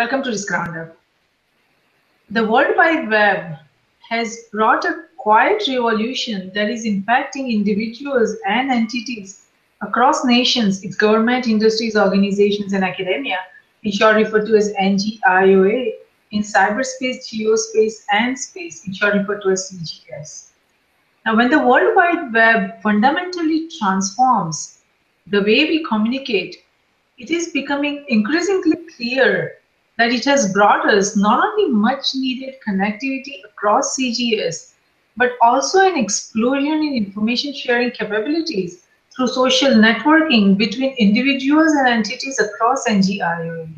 Welcome to this roundup. The World Wide Web has brought a quiet revolution that is impacting individuals and entities across nations, its government, industries, organizations, and academia, in short referred to as NGIOA, in cyberspace, geospace, and space, in short referred to as CGS. Now, when the World Wide Web fundamentally transforms the way we communicate, it is becoming increasingly clear that it has brought us not only much needed connectivity across CGS, but also an explosion in information sharing capabilities through social networking between individuals and entities across NGIOA.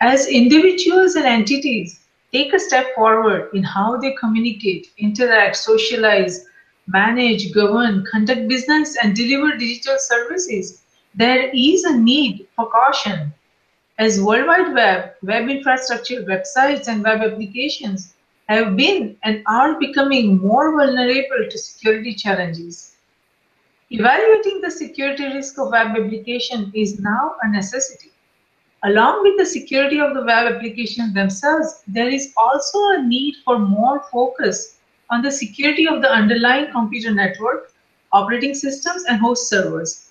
As individuals and entities take a step forward in how they communicate, interact, socialize, manage, govern, conduct business, and deliver digital services, there is a need for caution. As World Wide Web, web infrastructure, websites, and web applications have been and are becoming more vulnerable to security challenges. Evaluating the security risk of web application is now a necessity. Along with the security of the web applications themselves, there is also a need for more focus on the security of the underlying computer network, operating systems, and host servers.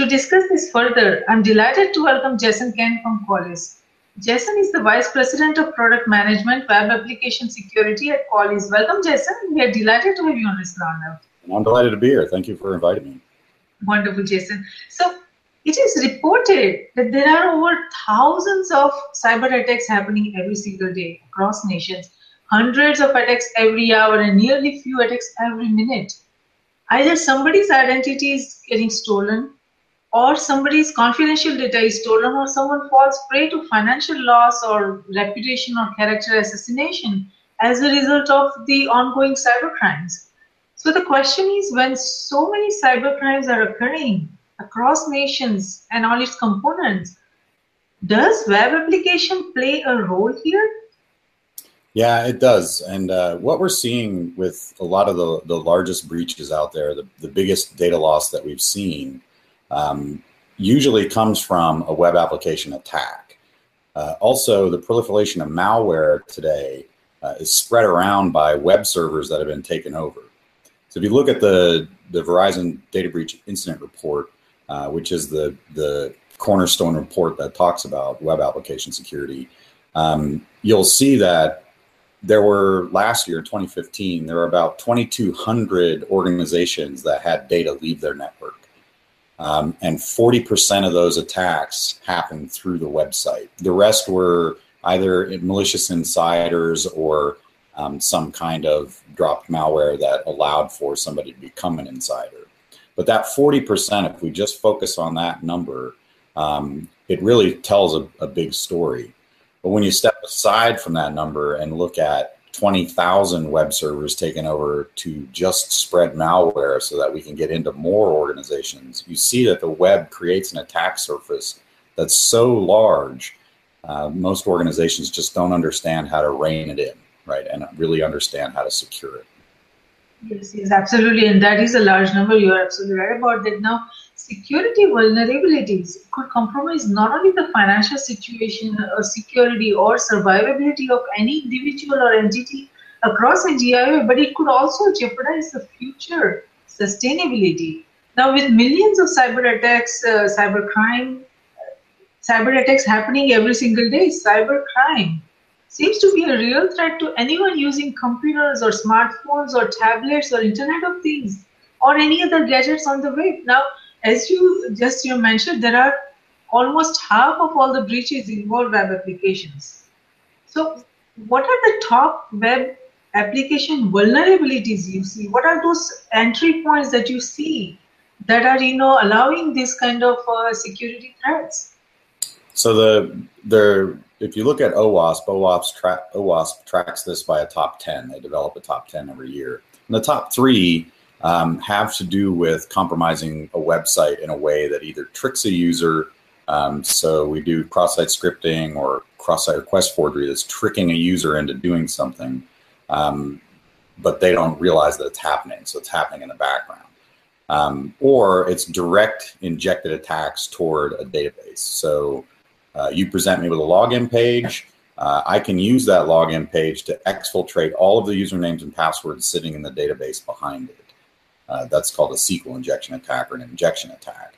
To discuss this further, I'm delighted to welcome Jason Kent from Qualys. Jason is the Vice President of Product Management, Web Application Security at Qualys. Welcome, Jason. We are delighted to have you on this roundup. I'm delighted to be here. Thank you for inviting me. Wonderful, Jason. So it is reported that there are over thousands of cyber attacks happening every single day across nations, hundreds of attacks every hour, and nearly few attacks every minute. Either somebody's identity is getting stolen, or somebody's confidential data is stolen, or someone falls prey to financial loss or reputation or character assassination as a result of the ongoing cyber crimes. So the question is when so many cyber crimes are occurring across nations and all its components, does web application play a role here? Yeah, it does. And uh, what we're seeing with a lot of the, the largest breaches out there, the, the biggest data loss that we've seen, um, usually comes from a web application attack. Uh, also, the proliferation of malware today uh, is spread around by web servers that have been taken over. So if you look at the the Verizon data breach incident report, uh, which is the the cornerstone report that talks about web application security, um, you'll see that there were last year, 2015, there were about 2,200 organizations that had data leave their network. Um, and 40% of those attacks happened through the website. The rest were either malicious insiders or um, some kind of dropped malware that allowed for somebody to become an insider. But that 40%, if we just focus on that number, um, it really tells a, a big story. But when you step aside from that number and look at 20,000 web servers taken over to just spread malware so that we can get into more organizations, you see that the web creates an attack surface that's so large, uh, most organizations just don't understand how to rein it in right? And really understand how to secure it. Yes, yes, absolutely. And that is a large number. You are absolutely right about that. Now, security vulnerabilities could compromise not only the financial situation or security or survivability of any individual or entity across NGIOA, but it could also jeopardize the future sustainability. Now, with millions of cyber attacks, uh, cyber crime, cyber attacks happening every single day, cyber crime seems to be a real threat to anyone using computers or smartphones or tablets or Internet of Things or any other gadgets on the web. Now, as you just you mentioned, there are almost half of all the breaches involve web applications. So, what are the top web application vulnerabilities you see? What are those entry points that you see that are you know allowing this kind of uh, security threats? So the the if you look at OWASP, OWASP, tra- OWASP tracks this by a top 10. They develop a top 10 every year. And the top three um, have to do with compromising a website in a way that either tricks a user. Um, so we do cross site scripting or cross site request forgery that's tricking a user into doing something, um, but they don't realize that it's happening. So it's happening in the background. Um, or it's direct injected attacks toward a database. So Uh, you present me with a login page. Uh, I can use that login page to exfiltrate all of the usernames and passwords sitting in the database behind it. Uh, that's called a SQL injection attack or an injection attack.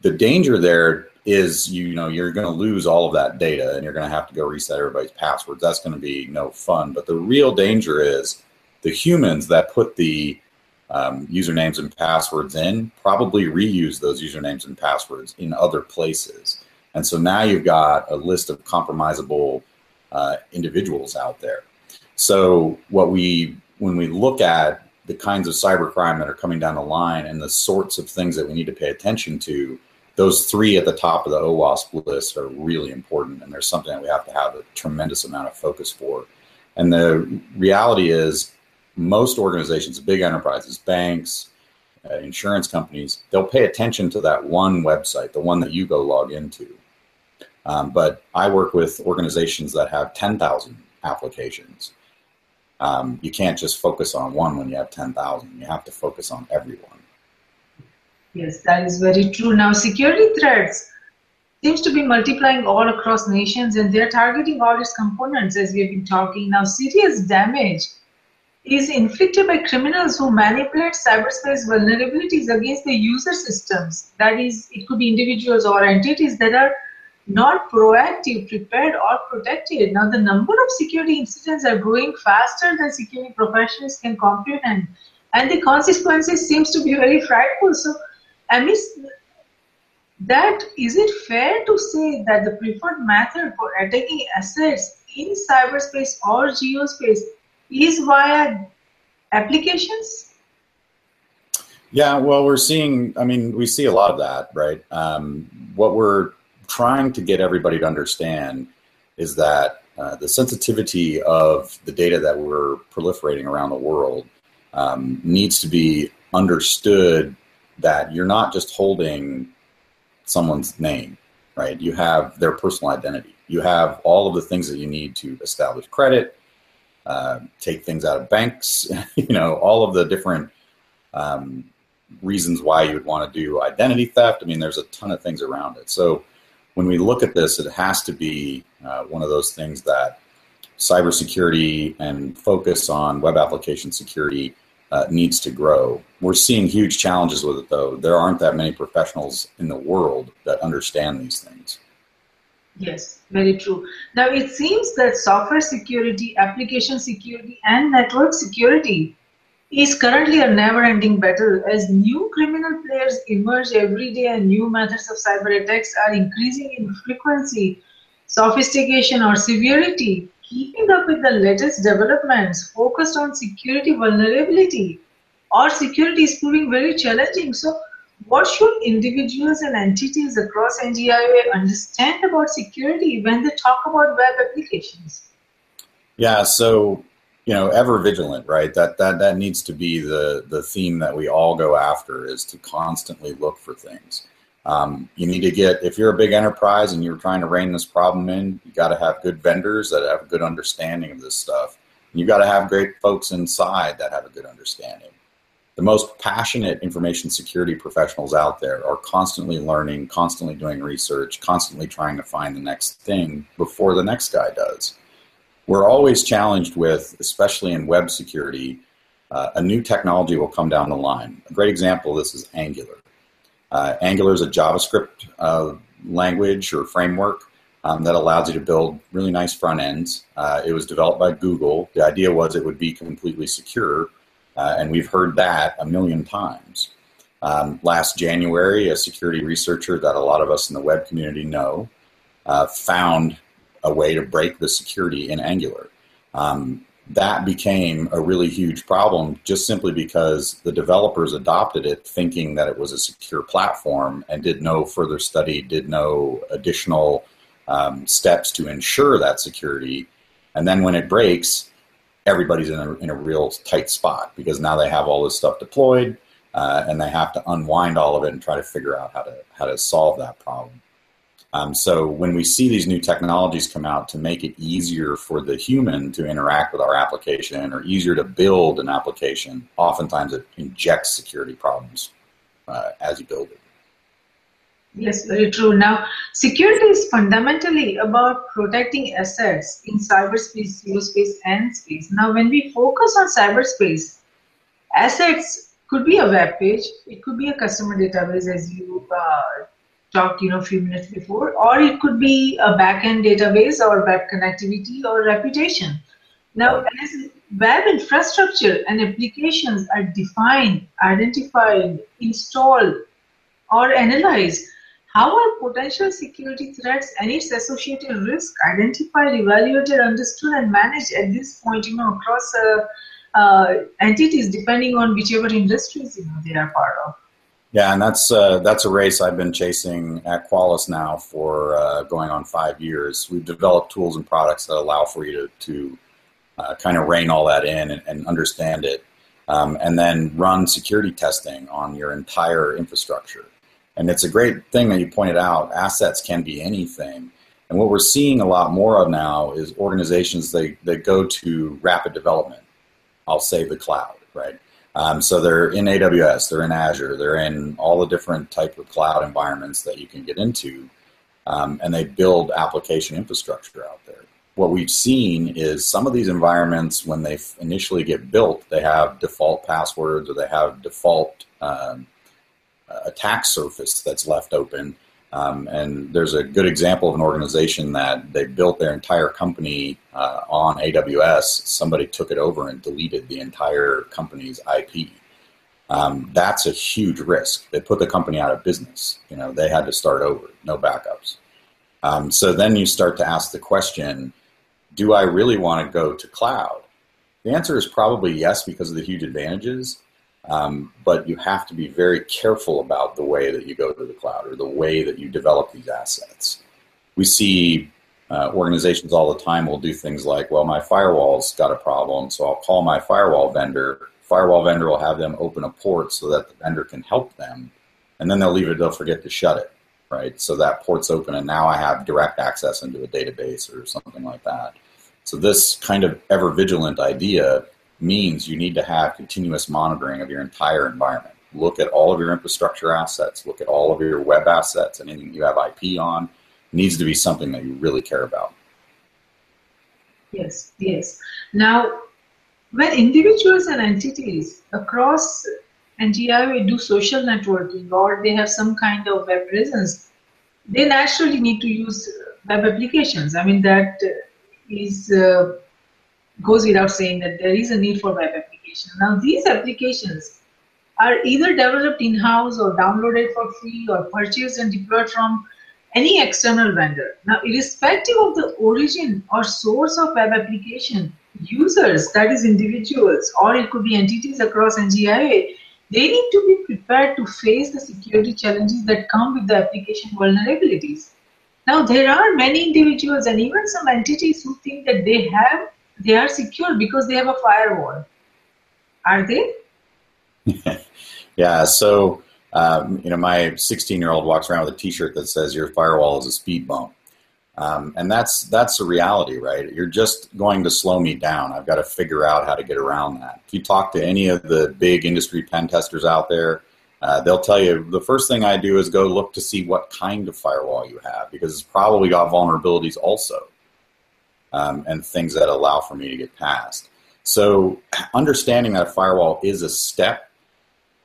The danger there is you know you're going to lose all of that data and you're going to have to go reset everybody's passwords. That's going to be no fun. But the real danger is the humans that put the um, usernames and passwords in probably reuse those usernames and passwords in other places. And so now you've got a list of compromisable uh, individuals out there. So what we when we look at the kinds of cybercrime that are coming down the line and the sorts of things that we need to pay attention to, those three at the top of the OWASP list are really important, and there's something that we have to have a tremendous amount of focus for. And the reality is, most organizations, big enterprises, banks, uh, insurance companies, they'll pay attention to that one website, the one that you go log into. Um, but I work with organizations that have 10,000 applications. Um, you can't just focus on one when you have 10,000. You have to focus on everyone. Yes, that is very true. Now, security threats seems to be multiplying all across nations and they're targeting all its components as we've been talking. Now, serious damage is inflicted by criminals who manipulate cyberspace vulnerabilities against the user systems. That is, it could be individuals or entities that are not proactive, prepared, or protected. Now, the number of security incidents are growing faster than security professionals can comprehend, and the consequences seems to be very frightful. So, amidst that, is it fair to say that the preferred method for attacking assets in cyberspace or geospace is via applications? Yeah, well, we're seeing, I mean, we see a lot of that, right? Um, what we're trying to get everybody to understand is that uh, the sensitivity of the data that we're proliferating around the world um, needs to be understood that you're not just holding someone's name, right? You have their personal identity. You have all of the things that you need to establish credit, uh, take things out of banks, you know, all of the different um, reasons why you would want to do identity theft. I mean, there's a ton of things around it. So when we look at this, it has to be uh, one of those things that cybersecurity and focus on web application security uh, needs to grow. We're seeing huge challenges with it, though. There aren't that many professionals in the world that understand these things. Yes, very true. Now, it seems that software security, application security, and network security is currently a never-ending battle as new criminal players emerge every day and new methods of cyber attacks are increasing in frequency, sophistication, or severity. Keeping up with the latest developments focused on security vulnerability or security is proving very challenging. So, what should individuals and entities across NGIOA understand about security when they talk about web applications? Yeah, so you know ever vigilant right? That that that needs to be the the theme that we all go after is to constantly look for things. Um, you need to get if you're a big enterprise and you're trying to rein this problem in you got to have good vendors that have a good understanding of this stuff. You got to have great folks inside that have a good understanding. The most passionate information security professionals out there are constantly learning constantly doing research constantly trying to find the next thing before the next guy does we're always challenged with, especially in web security, uh, a new technology will come down the line. A great example of this is Angular. Uh, Angular is a JavaScript uh, language or framework um, that allows you to build really nice front ends. Uh, it was developed by Google. The idea was it would be completely secure, uh, and we've heard that a million times. Um, last January, a security researcher that a lot of us in the web community know uh, found a way to break the security in Angular. Um, that became a really huge problem just simply because the developers adopted it thinking that it was a secure platform and did no further study, did no additional um, steps to ensure that security. And then when it breaks, everybody's in a, in a real tight spot because now they have all this stuff deployed uh, and they have to unwind all of it and try to figure out how to, how to solve that problem. Um, so when we see these new technologies come out to make it easier for the human to interact with our application or easier to build an application, oftentimes it injects security problems uh, as you build it. Yes, very true. Now, security is fundamentally about protecting assets in cyberspace, space, and space. Now, when we focus on cyberspace, assets could be a web page, it could be a customer database, as you uh, talked, you know, a few minutes before, or it could be a backend database or web connectivity or reputation. Now, as web infrastructure and applications are defined, identified, installed, or analyzed, how are potential security threats and its associated risk identified, evaluated, understood, and managed at this point, you know, across uh, uh, entities, depending on whichever industries you know they are part of? Yeah, and that's uh, that's a race I've been chasing at Qualys now for uh, going on five years. We've developed tools and products that allow for you to, to uh, kind of rein all that in and, and understand it, um, and then run security testing on your entire infrastructure. And it's a great thing that you pointed out. Assets can be anything. And what we're seeing a lot more of now is organizations they, that go to rapid development. I'll say the cloud, right? Um, so they're in AWS, they're in Azure, they're in all the different type of cloud environments that you can get into, um, and they build application infrastructure out there. What we've seen is some of these environments, when they initially get built, they have default passwords or they have default um, attack surface that's left open. Um, and there's a good example of an organization that they built their entire company uh, on AWS. Somebody took it over and deleted the entire company's IP. Um, that's a huge risk. They put the company out of business. You know, they had to start over, no backups. Um, so then you start to ask the question: Do I really want to go to cloud? The answer is probably yes because of the huge advantages. Um, but you have to be very careful about the way that you go to the cloud or the way that you develop these assets. We see uh, organizations all the time will do things like, well, my firewall's got a problem, so I'll call my firewall vendor. Firewall vendor will have them open a port so that the vendor can help them, and then they'll leave it. They'll forget to shut it, right? So that port's open, and now I have direct access into a database or something like that. So this kind of ever vigilant idea means you need to have continuous monitoring of your entire environment. Look at all of your infrastructure assets, look at all of your web assets, and anything you have IP on needs to be something that you really care about. Yes, yes. Now, when individuals and entities across NGI do social networking or they have some kind of web presence, they naturally need to use web applications. I mean, that is uh, goes without saying that there is a need for web application. Now, these applications are either developed in-house or downloaded for free or purchased and deployed from any external vendor. Now, irrespective of the origin or source of web application, users, that is individuals, or it could be entities across NGIA, they need to be prepared to face the security challenges that come with the application vulnerabilities. Now, there are many individuals and even some entities who think that they have they are secure because they have a firewall. Are they? yeah. So, um, you know, my 16 year old walks around with a T-shirt that says "Your firewall is a speed bump," um, and that's that's the reality, right? You're just going to slow me down. I've got to figure out how to get around that. If you talk to any of the big industry pen testers out there, uh, they'll tell you the first thing I do is go look to see what kind of firewall you have because it's probably got vulnerabilities also um, and things that allow for me to get past. So, understanding that a firewall is a step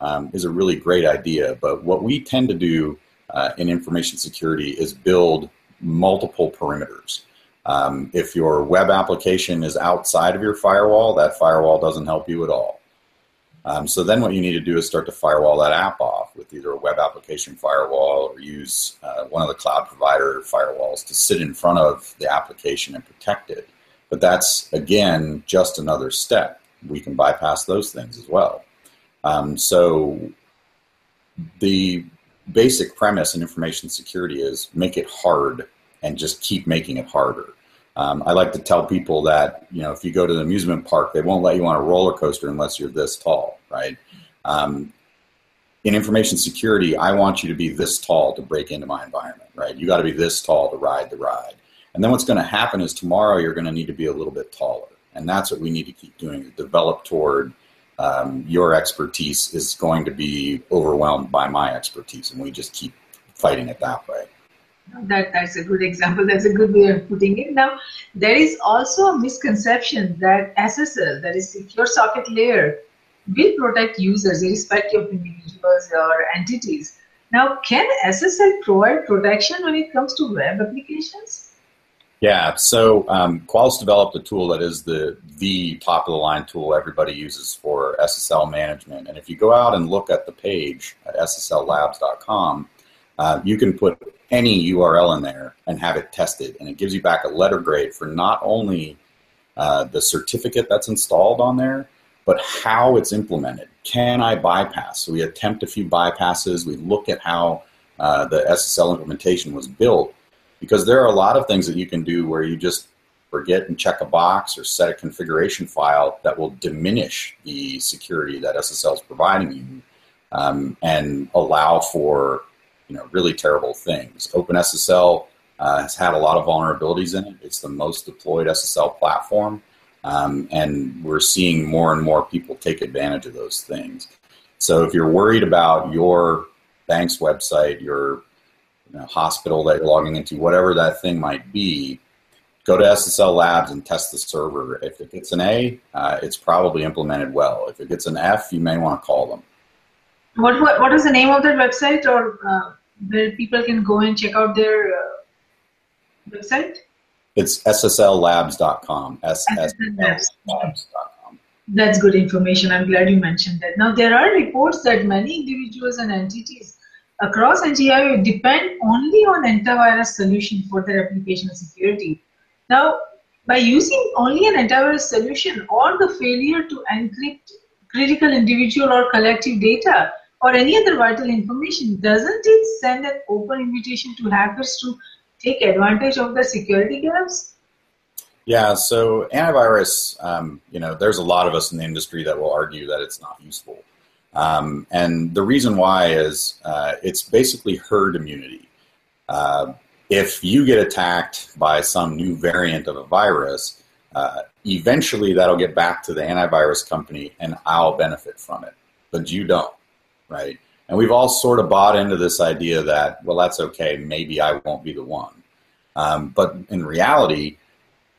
um, is a really great idea. But what we tend to do uh, in information security is build multiple perimeters. Um, if your web application is outside of your firewall, that firewall doesn't help you at all. Um, so then what you need to do is start to firewall that app off with either a web application firewall or use uh, one of the cloud provider firewalls to sit in front of the application and protect it. But that's, again, just another step. We can bypass those things as well. Um, so the basic premise in information security is make it hard and just keep making it harder. Um, I like to tell people that you know if you go to the amusement park, they won't let you on a roller coaster unless you're this tall, right? Um, in information security, I want you to be this tall to break into my environment, right? You got to be this tall to ride the ride. And then what's going to happen is tomorrow you're going to need to be a little bit taller, and that's what we need to keep doing: develop toward um, your expertise is going to be overwhelmed by my expertise, and we just keep fighting it that way. That that's a good example. That's a good way of putting it. Now, there is also a misconception that SSL, that is secure socket layer, will protect users irrespective of individuals or entities. Now, can SSL provide protection when it comes to web applications? Yeah, so um, Qualys developed a tool that is the the top of the line tool everybody uses for SSL management. And if you go out and look at the page at SSLLabs.com, uh, you can put any URL in there and have it tested, and it gives you back a letter grade for not only uh, the certificate that's installed on there, but how it's implemented. Can I bypass? So we attempt a few bypasses. We look at how uh, the SSL implementation was built because there are a lot of things that you can do where you just forget and check a box or set a configuration file that will diminish the security that SSL is providing you um, and allow for you know really terrible things. OpenSSL uh, has had a lot of vulnerabilities in it. It's the most deployed SSL platform. Um, and we're seeing more and more people take advantage of those things. So if you're worried about your bank's website, your you know, hospital that you're logging into, whatever that thing might be, go to SSL Labs and test the server. If it gets an A, uh, it's probably implemented well. If it gets an F, you may want to call them. What what, what is the name of that website, or uh, where people can go and check out their uh, website? It's ssllabs.com. ssllabs.com. That's good information. I'm glad you mentioned that. Now, there are reports that many individuals and entities across NGIO depend only on antivirus solution for their application security. Now, by using only an antivirus solution or the failure to encrypt critical individual or collective data or any other vital information, doesn't it send an open invitation to hackers to take advantage of the security gaps? Yeah, so antivirus, um, you know, there's a lot of us in the industry that will argue that it's not useful. Um, and the reason why is uh, it's basically herd immunity. Uh, if you get attacked by some new variant of a virus, uh, eventually that'll get back to the antivirus company and I'll benefit from it. But you don't, right? And we've all sort of bought into this idea that, well, that's okay, maybe I won't be the one. Um, but in reality,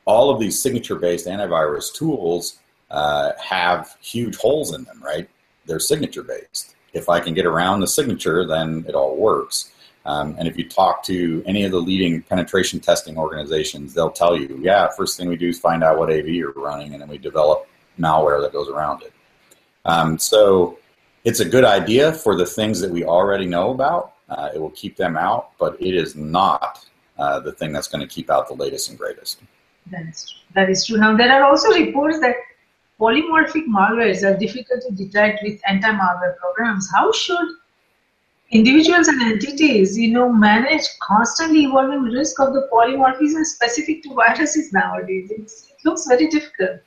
all of these signature based antivirus tools uh, have huge holes in them, right? They're signature based. If I can get around the signature, then it all works. Um, and if you talk to any of the leading penetration testing organizations, they'll tell you, yeah, first thing we do is find out what AV you're running, and then we develop malware that goes around it. Um, so it's a good idea for the things that we already know about. Uh, it will keep them out, but it is not uh, the thing that's going to keep out the latest and greatest. That is true. That is true. Now there are also reports that polymorphic malwares are difficult to detect with anti-malware programs. How should individuals and entities, you know, manage constantly evolving risk of the polymorphism specific to viruses nowadays? It looks very difficult.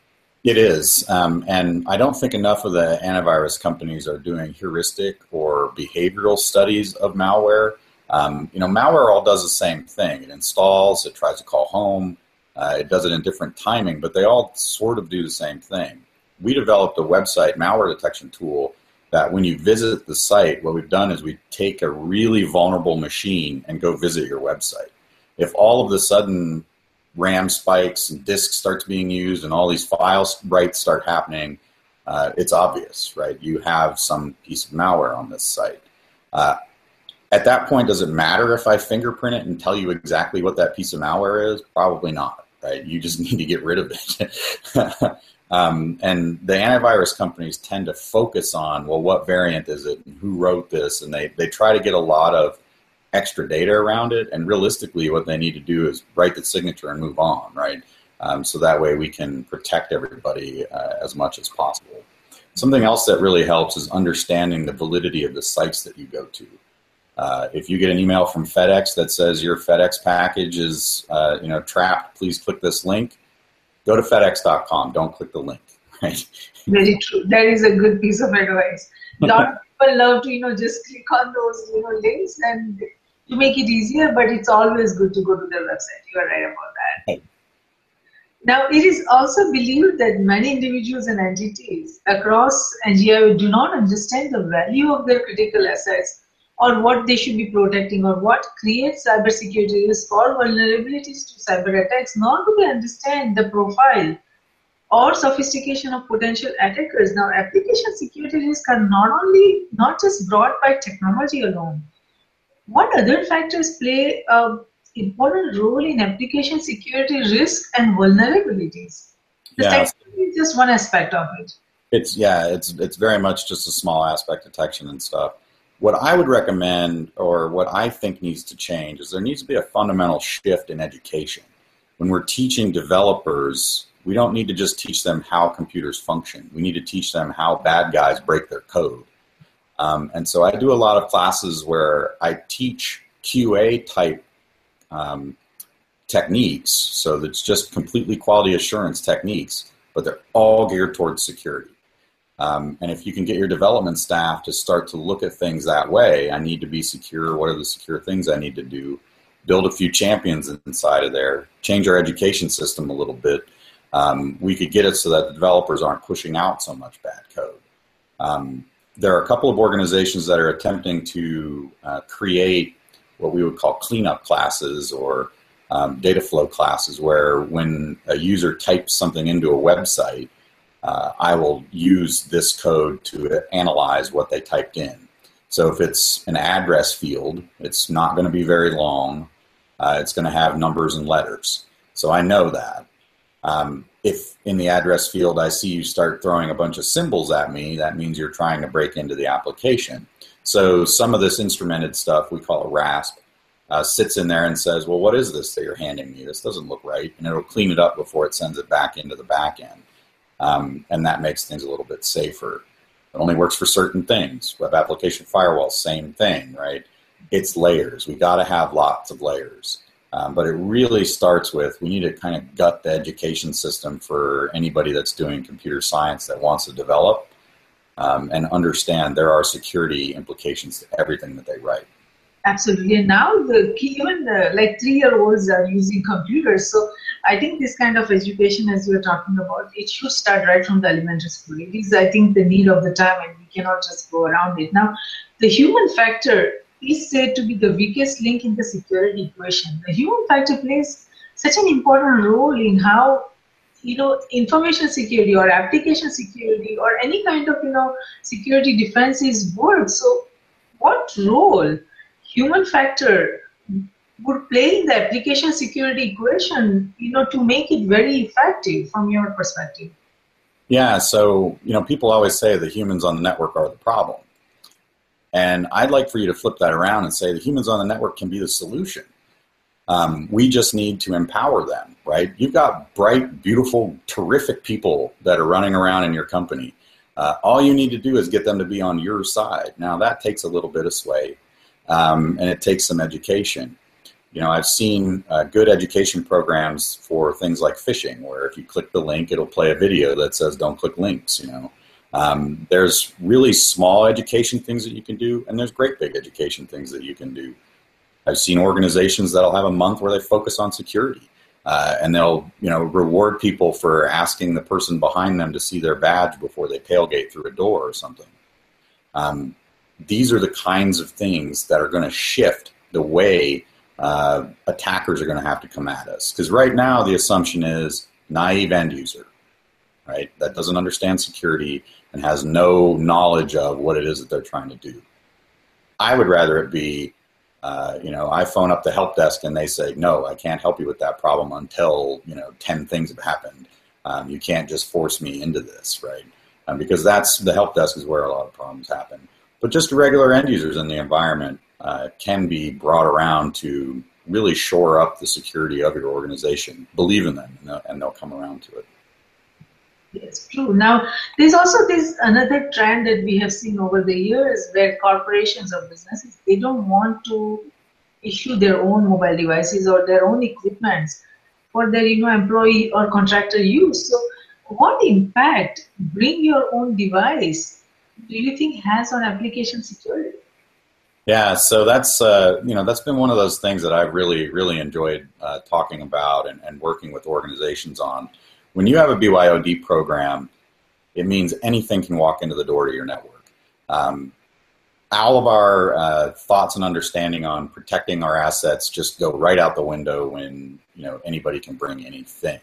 It is. Um, and I don't think enough of the antivirus companies are doing heuristic or behavioral studies of malware. Um, you know, malware all does the same thing. It installs, it tries to call home, uh, it does it in different timing, but they all sort of do the same thing. We developed a website malware detection tool that when you visit the site, what we've done is we take a really vulnerable machine and go visit your website. If all of a sudden RAM spikes and disk starts being used and all these files writes start happening, uh, it's obvious, right? You have some piece of malware on this site. Uh, at that point, does it matter if I fingerprint it and tell you exactly what that piece of malware is? Probably not, right? You just need to get rid of it. um, and the antivirus companies tend to focus on, well, what variant is it and who wrote this? And they, they try to get a lot of extra data around it. And realistically, what they need to do is write the signature and move on, right? Um, so that way we can protect everybody uh, as much as possible. Something else that really helps is understanding the validity of the sites that you go to. Uh, if you get an email from FedEx that says your FedEx package is, uh, you know, trapped, please click this link. Go to FedEx.com. Don't click the link. Right. True. That is a good piece of advice. A lot of people love to, you know, just click on those, you know, links and to make it easier, but it's always good to go to their website. You are right about that. Now, it is also believed that many individuals and entities across NGIO do not understand the value of their critical assets or what they should be protecting or what creates cybersecurity risk or vulnerabilities to cyber attacks, nor do they understand the profile or sophistication of potential attackers. Now, application security risks are not only not just brought by technology alone. What other factors play an important role in application security risk and vulnerabilities? The Yeah. is just one aspect of it. It's yeah, it's it's very much just a small aspect detection and stuff. What I would recommend, or what I think needs to change, is there needs to be a fundamental shift in education. When we're teaching developers, we don't need to just teach them how computers function. We need to teach them how bad guys break their code. Um, and so I do a lot of classes where I teach QA type um, techniques. So that's just completely quality assurance techniques, but they're all geared towards security. Um, and if you can get your development staff to start to look at things that way, I need to be secure. What are the secure things I need to do? Build a few champions inside of there. Change our education system a little bit. Um, we could get it so that the developers aren't pushing out so much bad code. Um, there are a couple of organizations that are attempting to uh, create what we would call cleanup classes or um, data flow classes, where when a user types something into a website, uh, I will use this code to analyze what they typed in. So if it's an address field, it's not going to be very long. Uh, it's going to have numbers and letters. So I know that. Um, if in the address field I see you start throwing a bunch of symbols at me, that means you're trying to break into the application. So some of this instrumented stuff we call a RASP uh, sits in there and says, "Well, what is this that you're handing me? This doesn't look right," and it'll clean it up before it sends it back into the back end, um, and that makes things a little bit safer. It only works for certain things. Web application firewall, same thing, right? It's layers. We got to have lots of layers. Um, but it really starts with we need to kind of gut the education system for anybody that's doing computer science that wants to develop um, and understand there are security implications to everything that they write. Absolutely. And now the key, even the, like three year olds are using computers. So I think this kind of education, as you are talking about, it should start right from the elementary school. It is, I think, the need of the time, and we cannot just go around it. Now, the human factor is said to be the weakest link in the security equation. The human factor plays such an important role in how you know information security or application security or any kind of you know security defenses work. So, what role human factor would play in the application security equation, you know, to make it very effective from your perspective? Yeah, so you know, people always say the humans on the network are the problem. And I'd like for you to flip that around and say the humans on the network can be the solution. Um, we just need to empower them, right? You've got bright, beautiful, terrific people that are running around in your company. Uh, all you need to do is get them to be on your side. Now, that takes a little bit of sway um, and it takes some education. You know, I've seen uh, good education programs for things like phishing, where if you click the link, it'll play a video that says "Don't click links." You know, um, there's really small education things that you can do, and there's great big education things that you can do. I've seen organizations that'll have a month where they focus on security, uh, and they'll you know reward people for asking the person behind them to see their badge before they tailgate through a door or something. Um, these are the kinds of things that are going to shift the way uh, attackers are going to have to come at us. Because right now the assumption is naive end user, right? That doesn't understand security and has no knowledge of what it is that they're trying to do. I would rather it be, uh, you know, I phone up the help desk and they say, no, I can't help you with that problem until, you know, 10 things have happened. Um, you can't just force me into this, right? Um, because that's the help desk is where a lot of problems happen. But just regular end users in the environment uh, can be brought around to really shore up the security of your organization. Believe in them, and they'll, and they'll come around to it. Yes, true. Now, there's also this another trend that we have seen over the years where corporations or businesses they don't want to issue their own mobile devices or their own equipments for their you know employee or contractor use. So, what impact bring your own device do you think has on application security? Yeah, so that's uh, you know that's been one of those things that I've really really enjoyed uh, talking about and, and working with organizations on. When you have a BYOD program, it means anything can walk into the door to your network. Um, all of our uh, thoughts and understanding on protecting our assets just go right out the window when you know anybody can bring anything.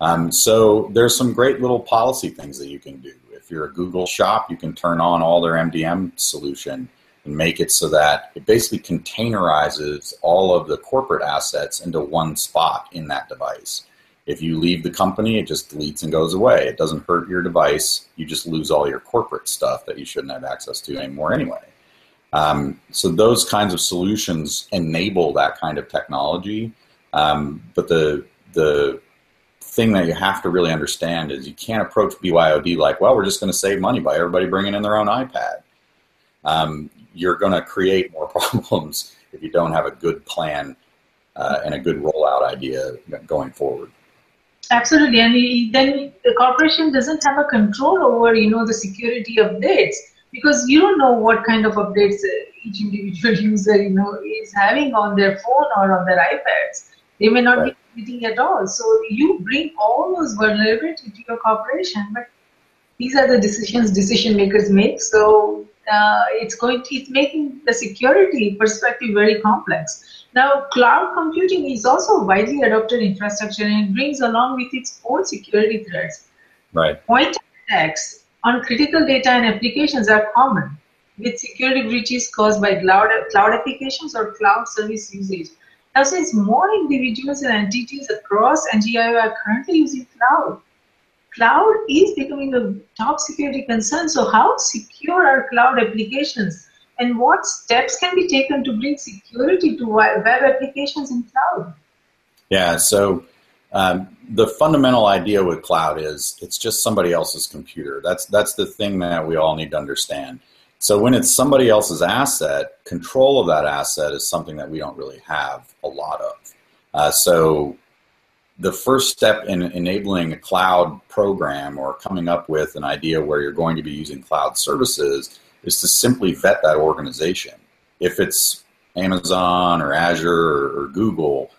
Um, so there's some great little policy things that you can do. If you're a Google shop, you can turn on all their MDM solution and make it so that it basically containerizes all of the corporate assets into one spot in that device. If you leave the company, it just deletes and goes away. It doesn't hurt your device. You just lose all your corporate stuff that you shouldn't have access to anymore anyway. Um, so those kinds of solutions enable that kind of technology. Um, but the the thing that you have to really understand is you can't approach BYOD like, well, we're just going to save money by everybody bringing in their own iPad. Um, you're going to create more problems if you don't have a good plan uh, and a good rollout idea going forward. Absolutely, and then the corporation doesn't have a control over you know the security updates because you don't know what kind of updates each individual user you know is having on their phone or on their iPads. They may not right. be updating at all. So you bring all those vulnerabilities to your corporation, but these are the decisions decision makers make. So uh, it's going to, it's making the security perspective very complex. Now, cloud computing is also widely adopted infrastructure and it brings along with its own security threats. Right. Point attacks on critical data and applications are common, with security breaches caused by cloud, cloud applications or cloud service usage. Now, since more individuals and entities across NGIO are currently using cloud, cloud is becoming a top security concern. So, how secure are cloud applications? And what steps can be taken to bring security to web applications in cloud? Yeah, so um, the fundamental idea with cloud is it's just somebody else's computer. That's that's the thing that we all need to understand. So when it's somebody else's asset, control of that asset is something that we don't really have a lot of. Uh, so the first step in enabling a cloud program or coming up with an idea where you're going to be using cloud services is to simply vet that organization. If it's Amazon or Azure or, Google,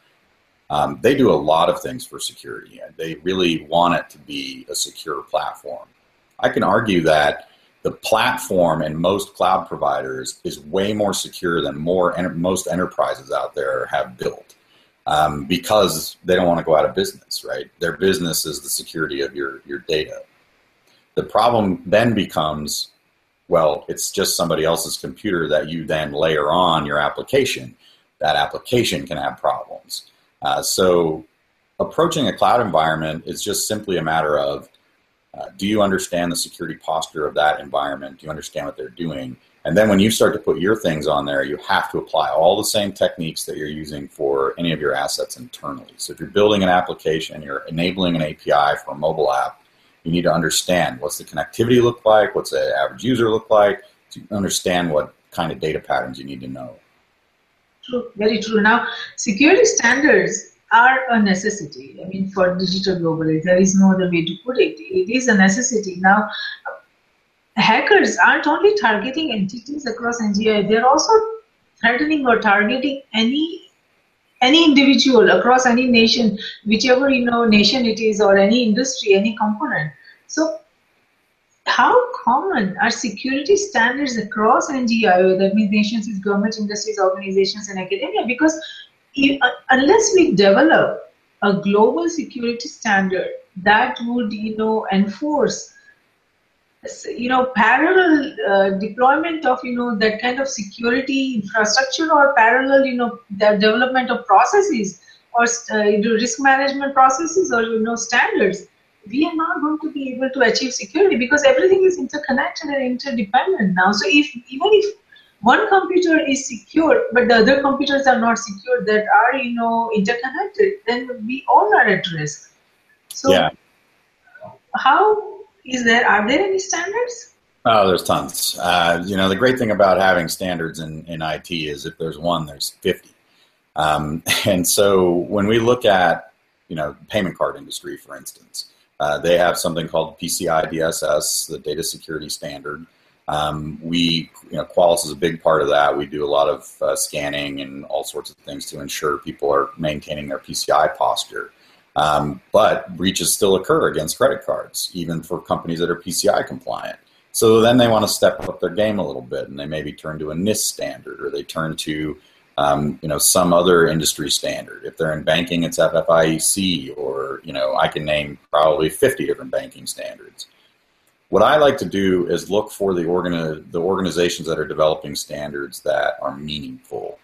um, they do a lot of things for security. And they really want it to be a secure platform. I can argue that the platform in most cloud providers is way more secure than more most enterprises out there have built um, because they don't want to go out of business, right? Their business is the security of your, your data. The problem then becomes well, it's just somebody else's computer that you then layer on your application. That application can have problems. Uh, so, approaching a cloud environment is just simply a matter of uh, do you understand the security posture of that environment? Do you understand what they're doing? And then when you start to put your things on there, you have to apply all the same techniques that you're using for any of your assets internally. So if you're building an application, you're enabling an API for a mobile app, you need to understand what's the connectivity look like, what's the average user look like, to understand what kind of data patterns you need to know. True, very true. Now, security standards are a necessity. I mean, for digital globally, there is no other way to put it. It is a necessity. Now, hackers aren't only targeting entities across NGI, they're also threatening or targeting any any individual across any nation, whichever you know nation it is, or any industry, any component. So, how common are security standards across NGIO? That means nations, government, industries, organizations, and academia. Because if, uh, unless we develop a global security standard that would you know enforce you know parallel uh, deployment of you know that kind of security infrastructure or parallel you know the development of processes or uh, risk management processes or you know standards we are not going to be able to achieve security because everything is interconnected and interdependent now so if even if one computer is secure but the other computers are not secure that are you know interconnected then we all are at risk so yeah. how is there are there any standards? Oh, there's tons. Uh, you know, the great thing about having standards in, in IT is if there's one, there's 50. Um, and so when we look at, you know, payment card industry, for instance, uh, they have something called PCI DSS, the data security standard. Um, we, you know, Qualys is a big part of that. We do a lot of uh, scanning and all sorts of things to ensure people are maintaining their PCI posture. Um, but breaches still occur against credit cards, even for companies that are PCI compliant. So then they want to step up their game a little bit, and they maybe turn to a NIST standard, or they turn to um, you know some other industry standard. If they're in banking, it's FFIEC, or you know I can name probably 50 different banking standards. What I like to do is look for the organi- the organizations that are developing standards that are meaningful.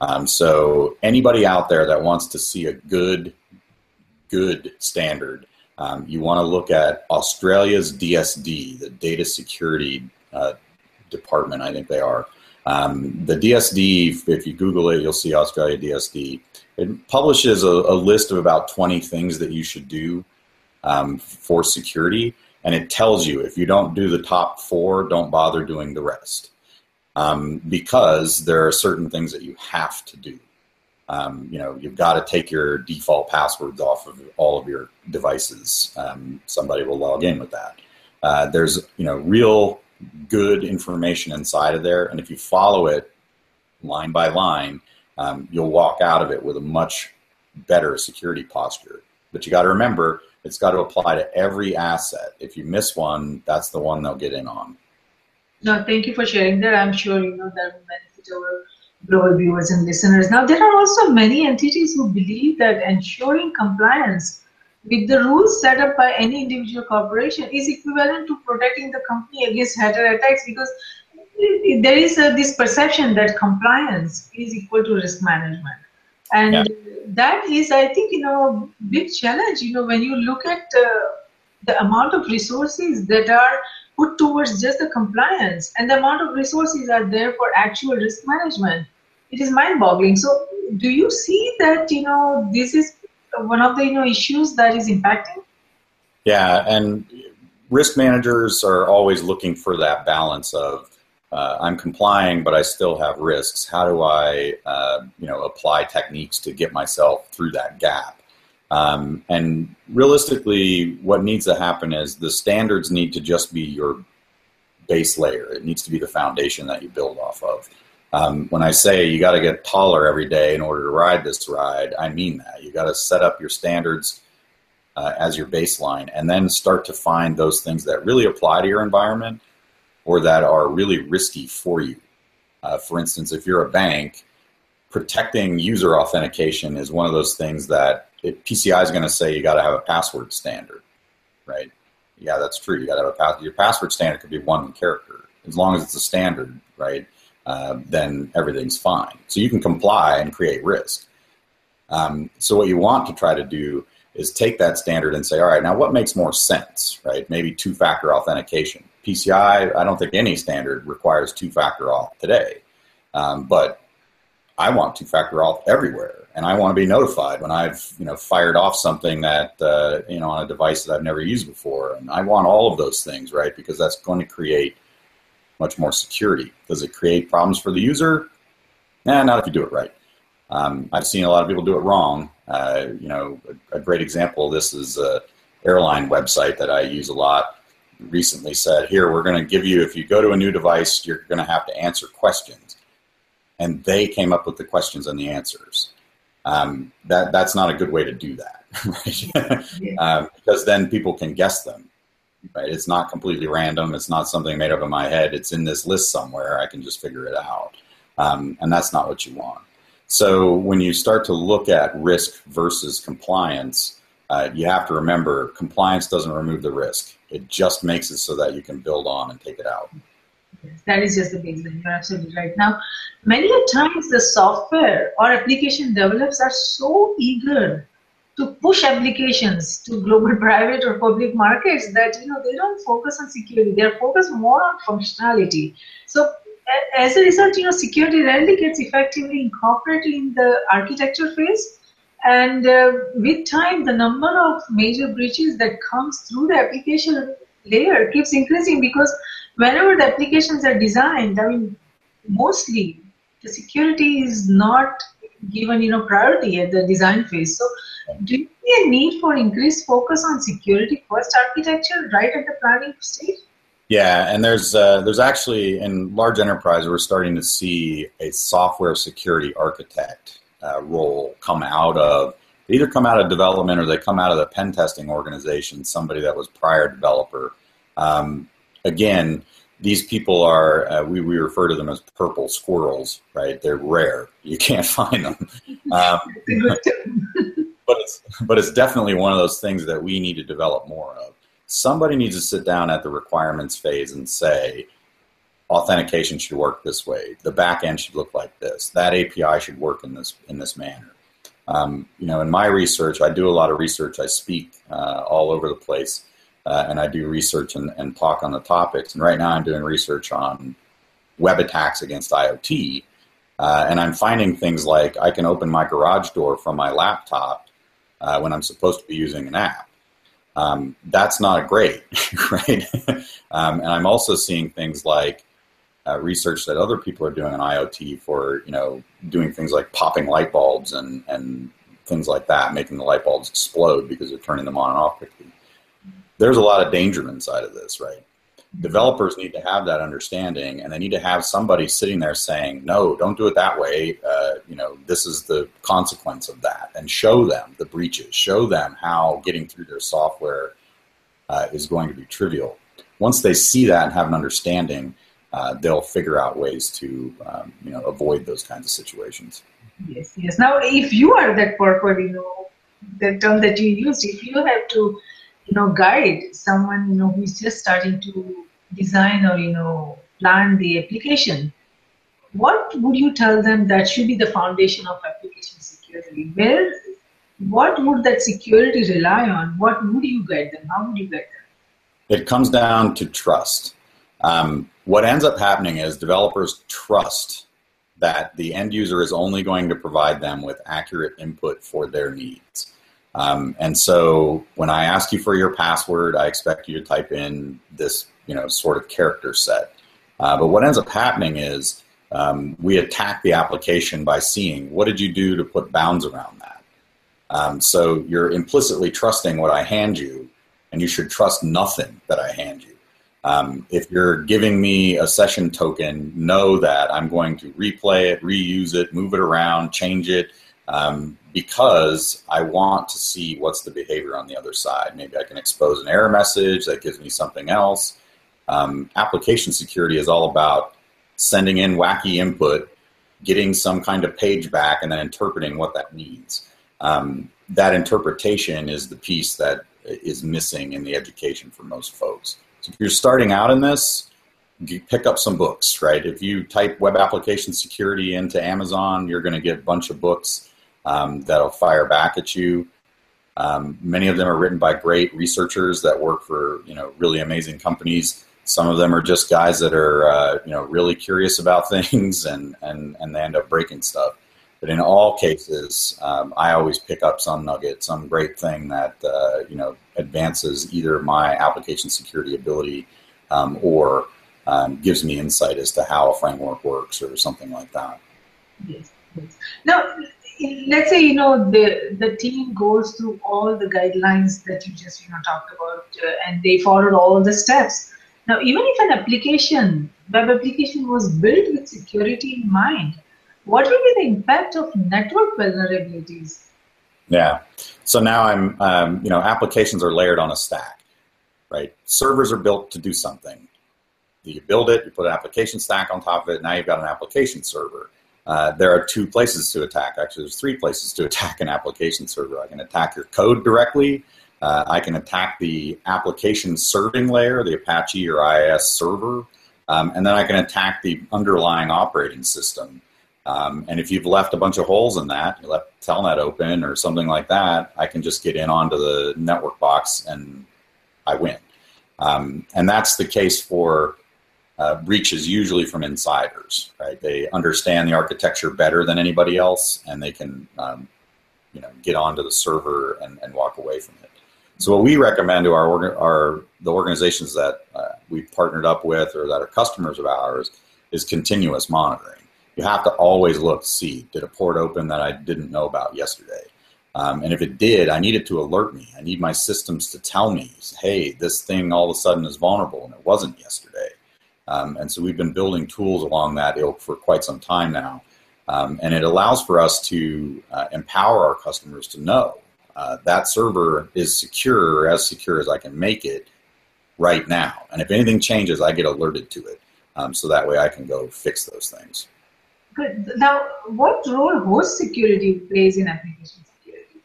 Um, so anybody out there that wants to see a good good standard um, you want to look at Australia's DSD, the Data Security uh, Department, I think they are. Um, the DSD, if you Google it, you'll see Australia DSD. It publishes a, a list of about 20 things that you should do um, for security, and it tells you if you don't do the top four, don't bother doing the rest. Um, because there are certain things that you have to do. Um, you know, you've got to take your default passwords off of all of your devices. Um, somebody will log in with that. Uh, there's, you know, real good information inside of there, and if you follow it line by line, um, you'll walk out of it with a much better security posture. But you got to remember, it's got to apply to every asset. If you miss one, that's the one they'll get in on. No, thank you for sharing that. I'm sure you know that will benefit our global viewers and listeners. Now, there are also many entities who believe that ensuring compliance with the rules set up by any individual corporation is equivalent to protecting the company against hacker attacks because there is a, this perception that compliance is equal to risk management. And yeah. that is, I think, you know, a big challenge, you know, when you look at uh, the amount of resources that are put towards just the compliance and the amount of resources are there for actual risk management it is mind boggling so do you see that you know this is one of the you know issues that is impacting yeah and risk managers are always looking for that balance of uh, I'm complying, but I still have risks. How do I, uh, you know, apply techniques to get myself through that gap? Um, and realistically, what needs to happen is the standards need to just be your base layer. It needs to be the foundation that you build off of. Um, when I say you got to get taller every day in order to ride this ride, I mean that. You got to set up your standards uh, as your baseline and then start to find those things that really apply to your environment or that are really risky for you. Uh, for instance, if you're a bank, protecting user authentication is one of those things that it, PCI is going to say you got to have a password standard, right? Yeah, that's true. You got to have a. Your password standard could be one character, as long as it's a standard, right? Uh, then everything's fine. So you can comply and create risk. Um, so what you want to try to do is take that standard and say, all right, now what makes more sense, right? Maybe two-factor authentication. PCI, I don't think any standard requires two-factor auth today, um, but I want two-factor auth everywhere and I want to be notified when I've you know fired off something that uh, you know on a device that I've never used before, and I want all of those things, right? Because that's going to create much more security. Does it create problems for the user? Nah, not if you do it right. Um, I've seen a lot of people do it wrong. Uh, you know, a, a, great example of this is a airline website that I use a lot. Recently said, here we're going to give you if you go to a new device, you're going to have to answer questions, and they came up with the questions and the answers um, that that's not a good way to do that, right? um, because then people can guess them. Right? It's not completely random. It's not something made up in my head. It's in this list somewhere. I can just figure it out, um, and that's not what you want. So when you start to look at risk versus compliance, uh, you have to remember compliance doesn't remove the risk. It just makes it so that you can build on and take it out. That is just the baseline. You're absolutely right. Now, many a times the software or application developers are so eager to push applications to global private or public markets that you know they don't focus on security. They're focused more on functionality. So as a result, you know, security rarely gets effectively incorporated in the architecture phase. And uh, with time, the number of major breaches that comes through the application layer keeps increasing because whenever the applications are designed, I mean, mostly the security is not given you know priority at the design phase. So, do you see a need for increased focus on security first architecture right at the planning stage? Yeah, and there's uh, there's actually in large enterprise we're starting to see a software security architect uh, role come out of either come out of development or they come out of the pen testing organization, somebody that was prior developer. Um, again, these people are uh, we, we refer to them as purple squirrels right they're rare you can't find them um, but it's but it's definitely one of those things that we need to develop more of somebody needs to sit down at the requirements phase and say authentication should work this way the back end should look like this that api should work in this in this manner um, you know in my research i do a lot of research i speak uh, all over the place uh, and I do research and, and talk on the topics. And right now, I'm doing research on web attacks against IoT. Uh, and I'm finding things like I can open my garage door from my laptop uh, when I'm supposed to be using an app. Um, that's not great, right? um, and I'm also seeing things like uh, research that other people are doing on IoT for, you know, doing things like popping light bulbs and, and things like that, making the light bulbs explode because they're turning them on and off quickly there's a lot of danger inside of this, right? Developers need to have that understanding, and they need to have somebody sitting there saying, "No, don't do it that way." Uh, you know, this is the consequence of that, and show them the breaches, show them how getting through their software uh, is going to be trivial. Once they see that and have an understanding, uh, they'll figure out ways to, um, you know, avoid those kinds of situations. Yes, yes. Now, if you are that purple, you know, the term that you used, if you have to you know guide someone you know who's just starting to design or you know plan the application what would you tell them that should be the foundation of application security? Where what would that security rely on? What would you guide them? How would you guide them? It comes down to trust. Um, what ends up happening is developers trust that the end user is only going to provide them with accurate input for their needs. Um, and so when I ask you for your password, I expect you to type in this, you know, sort of character set. Uh, but what ends up happening is um, we attack the application by seeing what did you do to put bounds around that. Um, so you're implicitly trusting what I hand you, and you should trust nothing that I hand you. Um, if you're giving me a session token, know that I'm going to replay it, reuse it, move it around, change it, um, because I want to see what's the behavior on the other side. Maybe I can expose an error message that gives me something else. Um, application security is all about sending in wacky input, getting some kind of page back, and then interpreting what that means. Um, that interpretation is the piece that is missing in the education for most folks. So if you're starting out in this, pick up some books, right? If you type web application security into Amazon, you're going to get a bunch of books um, that'll fire back at you. Um, many of them are written by great researchers that work for you know really amazing companies. Some of them are just guys that are uh, you know really curious about things and and and they end up breaking stuff. But in all cases, um, I always pick up some nugget, some great thing that uh, you know advances either my application security ability um, or um, gives me insight as to how a framework works or something like that. Yes. yes. Now, let's say you know the the team goes through all the guidelines that you just you know talked about uh, and they followed all the steps now even if an application web application was built with security in mind what will be the impact of network vulnerabilities yeah so now i'm um, you know applications are layered on a stack right servers are built to do something you build it you put an application stack on top of it now you've got an application server uh, there are two places to attack. Actually, there's three places to attack an application server. I can attack your code directly. Uh, I can attack the application serving layer, the Apache or IIS server, um, and then I can attack the underlying operating system. Um, and if you've left a bunch of holes in that, you left Telnet open or something like that, I can just get in onto the network box and I win. Um, and that's the case for uh, breaches usually from insiders, right? They understand the architecture better than anybody else, and they can, um, you know, get onto the server and, and walk away from it. So what we recommend to our our the organizations that uh, we've partnered up with or that are customers of ours is continuous monitoring. You have to always look see did a port open that I didn't know about yesterday. Um, and if it did, I need it to alert me. I need my systems to tell me, hey, this thing all of a sudden is vulnerable and it wasn't yesterday. Um, and so we've been building tools along that ilk for quite some time now. Um, and it allows for us to uh, empower our customers to know uh, that server is secure, as secure as I can make it, right now. And if anything changes, I get alerted to it. Um, so that way I can go fix those things. Good. Now, what role host security plays in application security?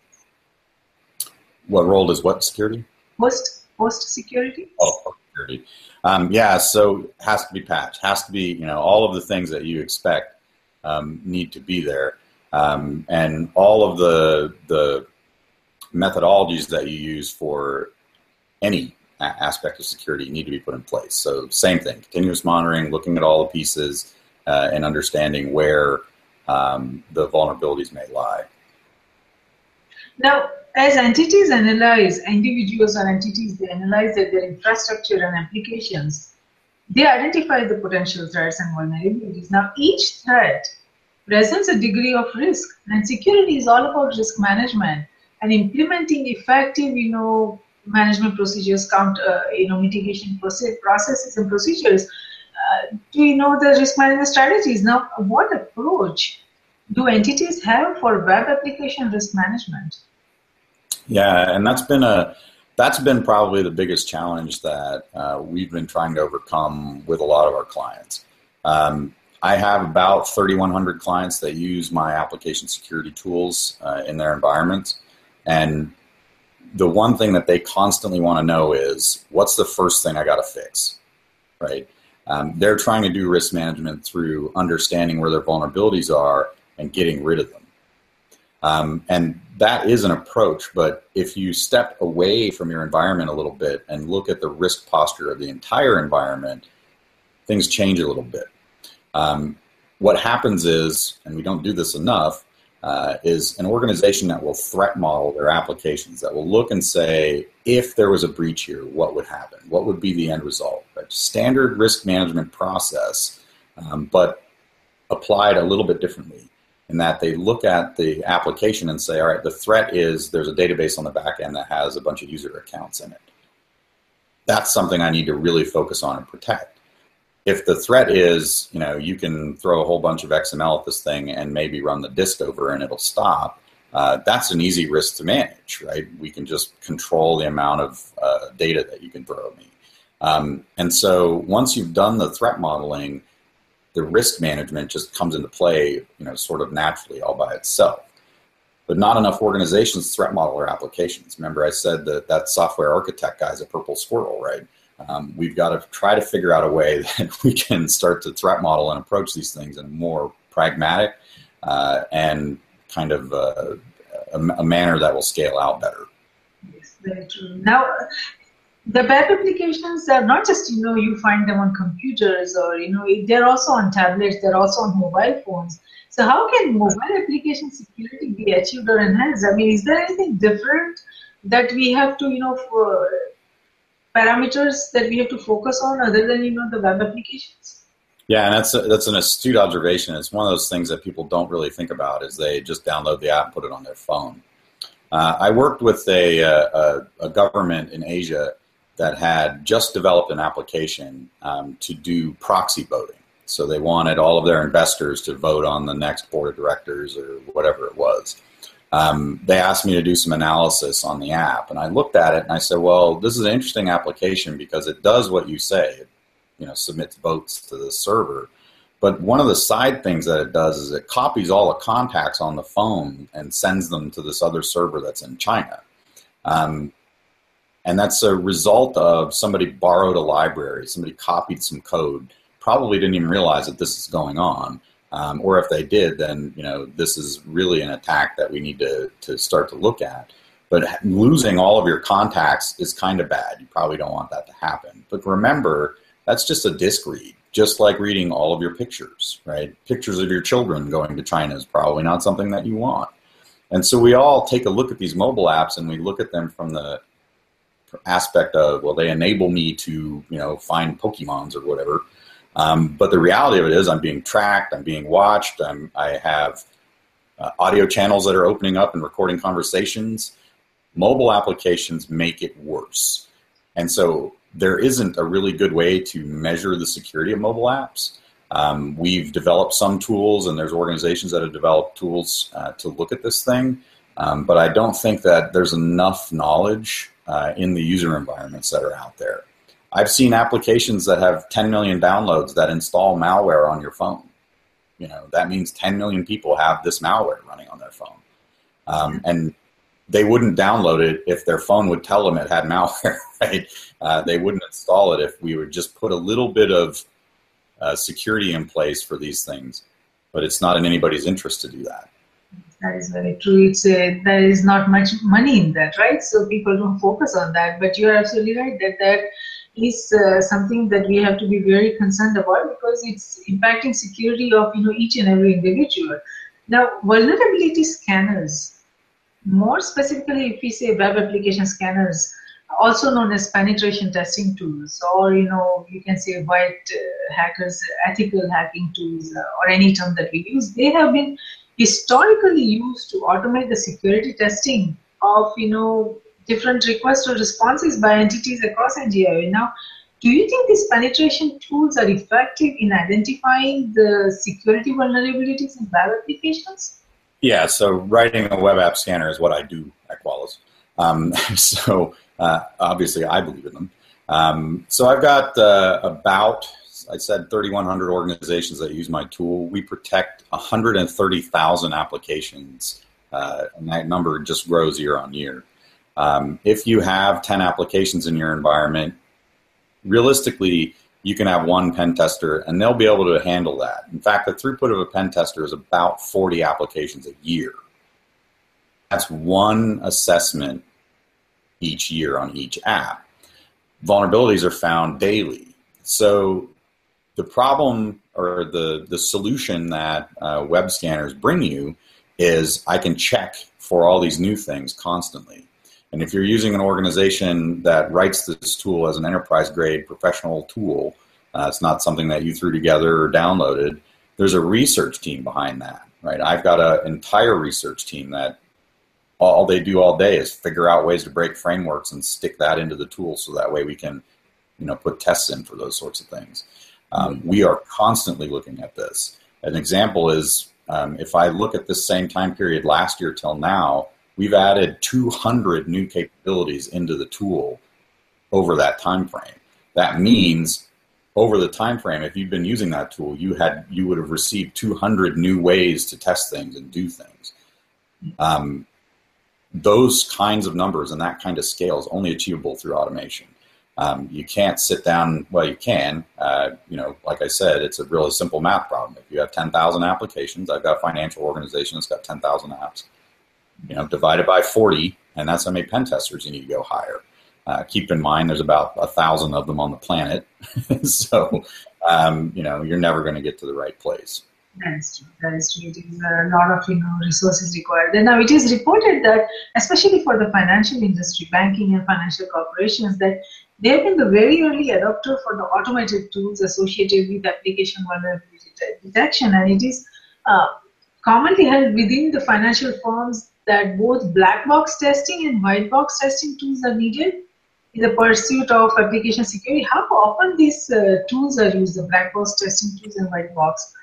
What role does what security? Host host security. Oh, security. Um, yeah, so has to be patched. Has to be you know all of the things that you expect um, need to be there, um, and all of the the methodologies that you use for any aspect of security need to be put in place. So same thing, continuous monitoring, looking at all the pieces, uh, and understanding where um, the vulnerabilities may lie. Now, as entities analyze, individuals or entities, they analyze their infrastructure and applications, they identify the potential threats and vulnerabilities. Now, each threat presents a degree of risk, and security is all about risk management and implementing effective, you know, management procedures, count, uh, you know, mitigation processes and procedures. Uh, do you know the risk management strategies? Now, what approach do entities have for web application risk management? Yeah, and that's been a that's been probably the biggest challenge that uh, we've been trying to overcome with a lot of our clients. Um, I have about 3,100 clients that use my application security tools uh, in their environments, and the one thing that they constantly want to know is what's the first thing I got to fix, right? Um, they're trying to do risk management through understanding where their vulnerabilities are and getting rid of them. Um, and that is an approach, but if you step away from your environment a little bit and look at the risk posture of the entire environment, things change a little bit. Um, what happens is, and we don't do this enough, uh, is an organization that will threat model their applications, that will look and say, if there was a breach here, what would happen? What would be the end result? Right? Standard risk management process, um, but applied a little bit differently in that they look at the application and say, all right, the threat is there's a database on the back end that has a bunch of user accounts in it. That's something I need to really focus on and protect. If the threat is, you know, you can throw a whole bunch of XML at this thing and maybe run the disk over and it'll stop, uh, that's an easy risk to manage, right? We can just control the amount of uh, data that you can throw at me. Um, and so once you've done the threat modeling, the risk management just comes into play, you know, sort of naturally all by itself. But not enough organizations threat model their applications. Remember, I said that that software architect guy is a purple squirrel, right? Um, we've got to try to figure out a way that we can start to threat model and approach these things in a more pragmatic uh, and kind of uh, a, a, manner that will scale out better. Yes, very true. Now, the web applications are not just you know you find them on computers or you know they're also on tablets they're also on mobile phones so how can mobile application security be achieved or enhanced i mean is there anything different that we have to you know for parameters that we have to focus on other than you know the web applications yeah and that's a, that's an astute observation it's one of those things that people don't really think about is they just download the app put it on their phone uh, I worked with a, uh, a, a government in Asia that had just developed an application um, to do proxy voting. So they wanted all of their investors to vote on the next board of directors or whatever it was. Um, they asked me to do some analysis on the app, and I looked at it and I said, "Well, this is an interesting application because it does what you say. It, you know, submits votes to the server." But one of the side things that it does is it copies all the contacts on the phone and sends them to this other server that's in China. Um, and that's a result of somebody borrowed a library, somebody copied some code, probably didn't even realize that this is going on. Um, or if they did, then you know this is really an attack that we need to, to start to look at. But losing all of your contacts is kind of bad. You probably don't want that to happen. But remember, that's just a disk read, just like reading all of your pictures, right? Pictures of your children going to China is probably not something that you want. And so we all take a look at these mobile apps and we look at them from the aspect of well they enable me to you know find pokemons or whatever um, but the reality of it is i'm being tracked i'm being watched I'm, i have uh, audio channels that are opening up and recording conversations. Mobile applications make it worse. And so there isn't a really good way to measure the security of mobile apps. Um, we've developed some tools and there's organizations that have developed tools uh, to look at this thing. Um, but i don't think that there's enough knowledge uh, in the user environments that are out there. I've seen applications that have 10 million downloads that install malware on your phone. You know, that means 10 million people have this malware running on their phone. Um, and they wouldn't download it if their phone would tell them it had malware, right? Uh, they wouldn't install it if we would just put a little bit of uh, security in place for these things. But it's not in anybody's interest to do that. That is very true. It's a, there is not much money in that, right? So people don't focus on that. But you are absolutely right that that is uh, something that we have to be very concerned about because it's impacting security of you know each and every individual. Now, vulnerability scanners, more specifically, if we say web application scanners, also known as penetration testing tools, or you know, you can say white uh, hackers, ethical hacking tools, uh, or any term that we use, they have been historically used to automate the security testing of you know different requests or responses by entities across NGIO. Now, do you think these penetration tools are effective in identifying the security vulnerabilities in web applications? Yeah, so writing a web app scanner is what I do at Qualys. Um, so uh, obviously, I believe in them. Um, so I've got uh, about, I said, 3,100 organizations that use my tool. We protect 130,000 applications, uh, and that number just grows year on year. Um, if you have 10 applications in your environment, realistically, you can have one pen tester and they'll be able to handle that. In fact, the throughput of a pen tester is about 40 applications a year. That's one assessment each year on each app. Vulnerabilities are found daily. So the problem or the, the solution that uh, web scanners bring you is I can check for all these new things constantly. And if you're using an organization that writes this tool as an enterprise grade professional tool, uh, it's not something that you threw together or downloaded. There's a research team behind that, right? I've got an entire research team that all they do all day is figure out ways to break frameworks and stick that into the tool so that way we can, you know, put tests in for those sorts of things. Um, we are constantly looking at this. An example is um, if I look at this same time period last year till now, we've added 200 new capabilities into the tool over that time frame. That means over the time frame, if you've been using that tool, you had you would have received 200 new ways to test things and do things. Um, those kinds of numbers and that kind of scale is only achievable through automation. Um, you can't sit down. Well, you can. Uh, you know, like I said, it's a really simple math problem. If you have 10,000 applications, I've got a financial organization that's got 10,000 apps you know, divided by 40, and that's how many pen testers you need to go hire. Uh, keep in mind, there's about a thousand of them on the planet, so um, you know you're never going to get to the right place. That is true. That is true. It is a lot of you know resources required. And now it is reported that, especially for the financial industry, banking and financial corporations, that they have been the very early adopter for the automated tools associated with application vulnerability detection, and it is uh, commonly held within the financial firms that both black box testing and white box testing tools are needed in the pursuit of application security. How often these uh, tools are used, the black box testing tools and white box?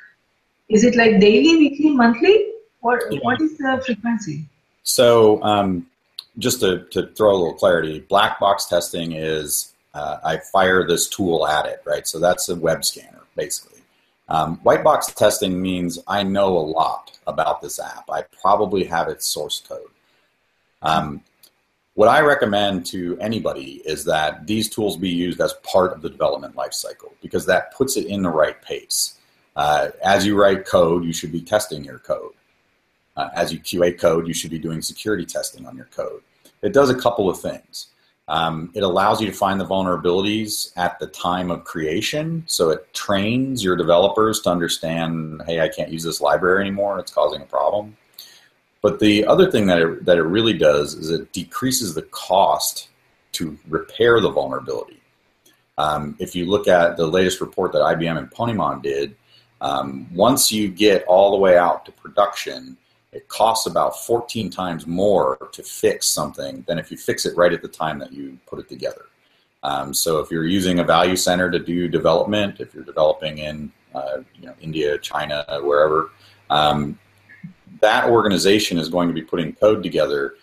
Is it like daily, weekly, monthly? What, yeah. what is the frequency? So, um, just to, to throw a little clarity, black box testing is uh, I fire this tool at it, right? So that's a web scanner, basically. Um, white box testing means I know a lot about this app. I probably have its source code. Um, what I recommend to anybody is that these tools be used as part of the development lifecycle because that puts it in the right pace. Uh, as you write code, you should be testing your code. Uh, as you QA code, you should be doing security testing on your code. It does a couple of things. Um, it allows you to find the vulnerabilities at the time of creation. So it trains your developers to understand, hey, I can't use this library anymore. It's causing a problem. But the other thing that it, that it really does is it decreases the cost to repair the vulnerability. Um, if you look at the latest report that IBM and Ponemon did, um, once you get all the way out to production, it costs about 14 times more to fix something than if you fix it right at the time that you put it together. Um, so if you're using a value center to do development, if you're developing in uh, you know, India, China, wherever, um, that organization is going to be putting code together.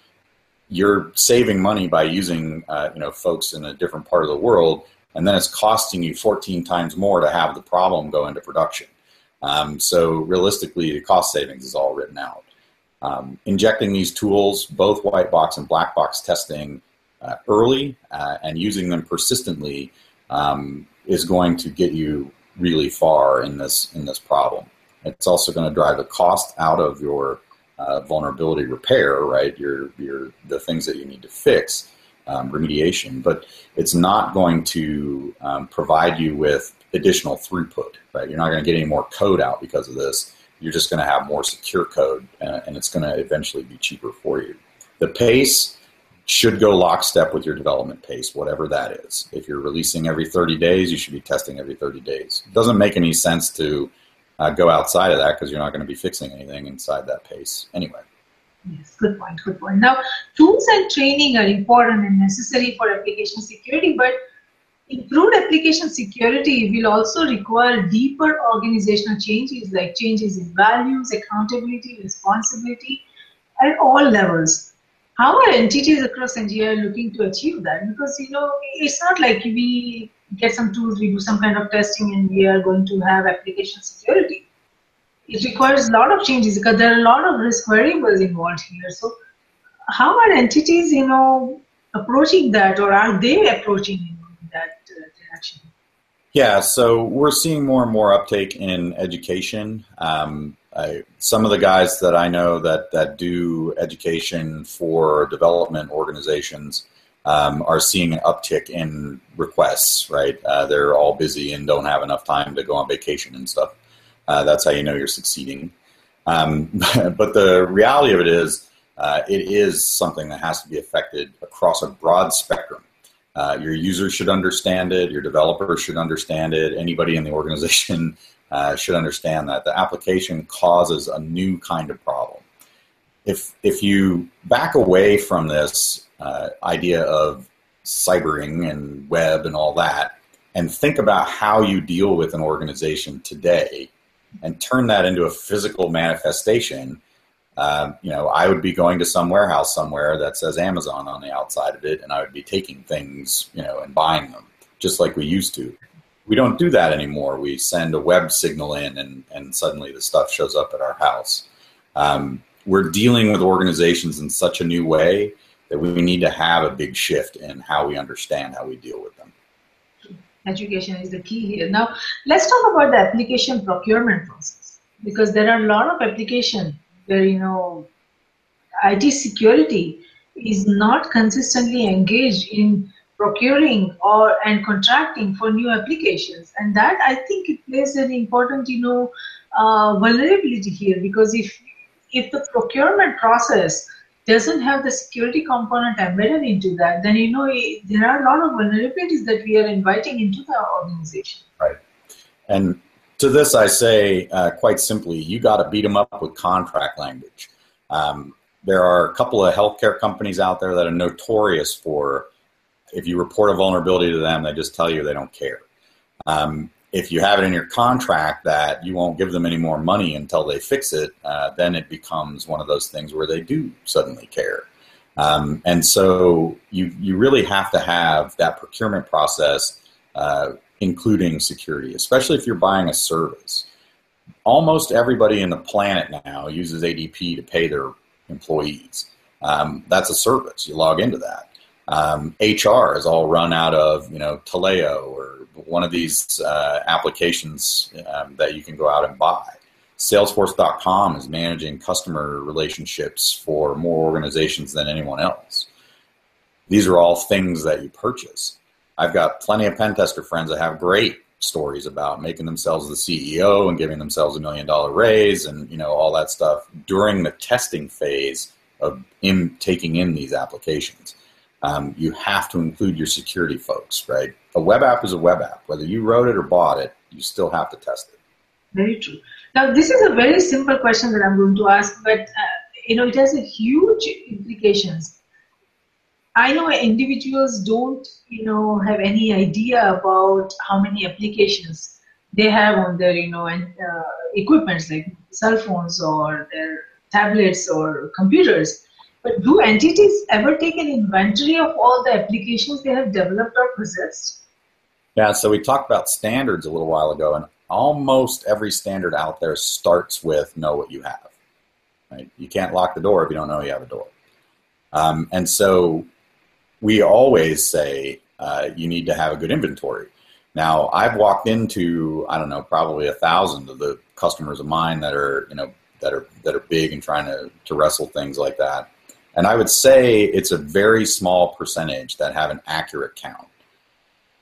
You're saving money by using uh, you know folks in a different part of the world. and then it's costing you 14 times more to have the problem go into production. Um, so realistically, the cost savings is all written out. Um, injecting these tools, both white box and black box testing, uh, early uh, and using them persistently um, is going to get you really far in this in this problem. It's also going to drive the cost out of your uh, vulnerability repair, right? Your your the things that you need to fix, um, remediation, but it's not going to um, provide you with additional throughput, right? You're not going to get any more code out because of this. You're just going to have more secure code, uh, and it's going to eventually be cheaper for you. The pace should go lockstep with your development pace, whatever that is. If you're releasing every 30 days, you should be testing every 30 days. It doesn't make any sense to uh, go outside of that because you're not going to be fixing anything inside that pace anyway. Yes, good point, good point. Now, tools and training are important and necessary for application security, but improved application security will also require deeper organizational changes like changes in values, accountability, responsibility at all levels how are entities across NGI looking to achieve that? Because you know, it's not like we get some tools, we do some kind of testing, and we are going to have application security. It requires a lot of changes because there are a lot of risk variables involved here. So, how are entities, you know, approaching that, or are they approaching uh, Yeah, so we're seeing more and more uptake in education. Um, I, some of the guys that I know that that do education for development organizations um, are seeing an uptick in requests. Right, uh, they're all busy and don't have enough time to go on vacation and stuff. Uh, that's how you know you're succeeding. Um, but the reality of it is, uh, it is something that has to be affected across a broad spectrum. Uh, your users should understand it. Your developers should understand it. Anybody in the organization uh, should understand that the application causes a new kind of problem. If if you back away from this uh, idea of cybering and web and all that, and think about how you deal with an organization today, and turn that into a physical manifestation. Uh, you know, I would be going to some warehouse somewhere that says Amazon on the outside of it, and I would be taking things, you know, and buying them just like we used to we don't do that anymore. We send a web signal in, and, and suddenly the stuff shows up at our house. Um, we're dealing with organizations in such a new way that we need to have a big shift in how we understand how we deal with them. Education is the key here. Now, let's talk about the application procurement process because there are a lot of application you know IT security is not consistently engaged in procuring or and contracting for new applications. And that i think it plays an important you know uh, vulnerability here because if if the procurement process doesn't have the security component embedded into that then you know there are a lot of vulnerabilities that we are inviting into the organization. Right. And to this i say uh, quite simply you got to beat them up with contract language um, there are a couple of healthcare companies out there that are notorious for if you report a vulnerability to them, they just tell you they don't care. Um, if you have it in your contract that you won't give them any more money until they fix it, uh, then it becomes one of those things where they do suddenly care. Um, and so you you really have to have that procurement process, uh, including security, especially if you're buying a service. Almost everybody in the planet now uses ADP to pay their employees. Um, that's a service. You log into that. Um, HR is all run out of you know Taleo or one of these uh, applications um, that you can go out and buy. Salesforce.com is managing customer relationships for more organizations than anyone else. These are all things that you purchase. I've got plenty of pen tester friends that have great stories about making themselves the CEO and giving themselves a million dollar raise and you know all that stuff during the testing phase of in taking in these applications um, you have to include your security folks, right? A web app is a web app. Whether you wrote it or bought it, you still have to test it. Very true. Now, this is a very simple question that I'm going to ask, but uh, you know, it has a huge implications. I know individuals don't, you know, have any idea about how many applications they have on their, you know, and, uh, equipments like cell phones or their tablets or computers. But do entities ever take an inventory of all the applications they have developed or possessed? Yeah, so we talked about standards a little while ago, and almost every standard out there starts with know what you have. Right? You can't lock the door if you don't know you have a door. Um, and so we always say uh, you need to have a good inventory. Now, I've walked into I don't know probably a thousand of the customers of mine that are you know that are that are big and trying to to wrestle things like that, and I would say it's a very small percentage that have an accurate count.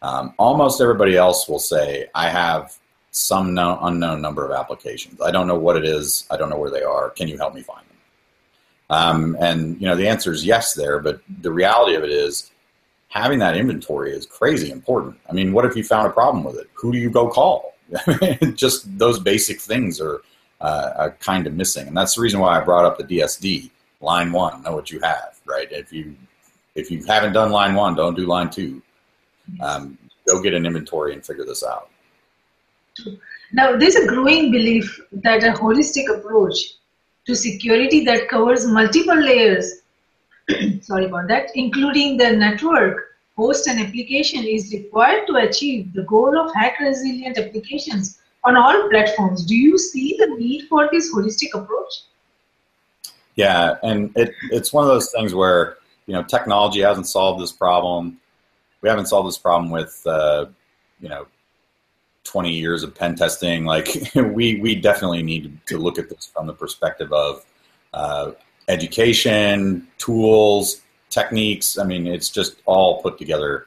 Um, almost everybody else will say I have some no, unknown number of applications. I don't know what it is. I don't know where they are. Can you help me find them? Um, and you know the answer is yes there, but the reality of it is having that inventory is crazy important. I mean, what if you found a problem with it? Who do you go call? Just those basic things are, uh, are kind of missing, and that's the reason why I brought up the DSD line one. Know what you have, right? If you if you haven't done line one, don't do line two. Um, go get an inventory and figure this out. Now, there's a growing belief that a holistic approach to security that covers multiple layers, sorry about that, including the network, host, and application, is required to achieve the goal of hack resilient applications on all platforms. Do you see the need for this holistic approach? Yeah, and it, it's one of those things where you know technology hasn't solved this problem. We haven't solved this problem with uh, you know 20 years of pen testing, like we we definitely need to look at this from the perspective of uh, education, tools, techniques. I mean, it's just all put together,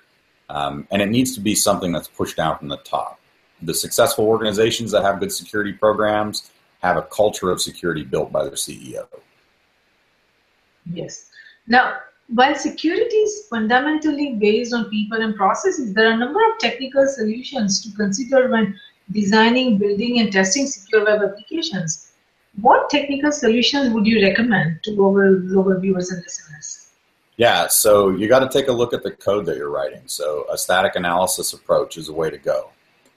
um, and it needs to be something that's pushed down from the top. The successful organizations that have good security programs have a culture of security built by their CEO. Yes. Now, while security is fundamentally based on people and processes, there are a number of technical solutions to consider when designing, building, and testing secure web applications. What technical solutions would you recommend to our global viewers and listeners? Yeah, so you got to take a look at the code that you're writing. So a static analysis approach is a way to go.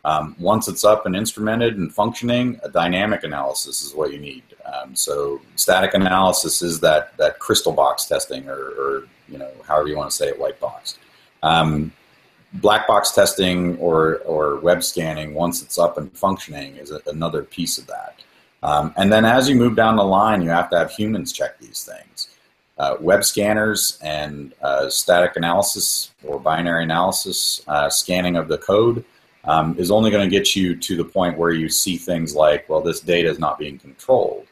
Um, once it's up and instrumented and functioning, a dynamic analysis is what you need. Um, so static analysis is that that crystal box testing, or, or you know however you want to say it, white box. Um, black box testing or or web scanning, once it's up and functioning, is a, another piece of that. Um, and then as you move down the line, you have to have humans check these things. Uh, web scanners and uh, static analysis or binary analysis, uh, scanning of the code um, is only going to get you to the point where you see things like, well, this data is not being controlled.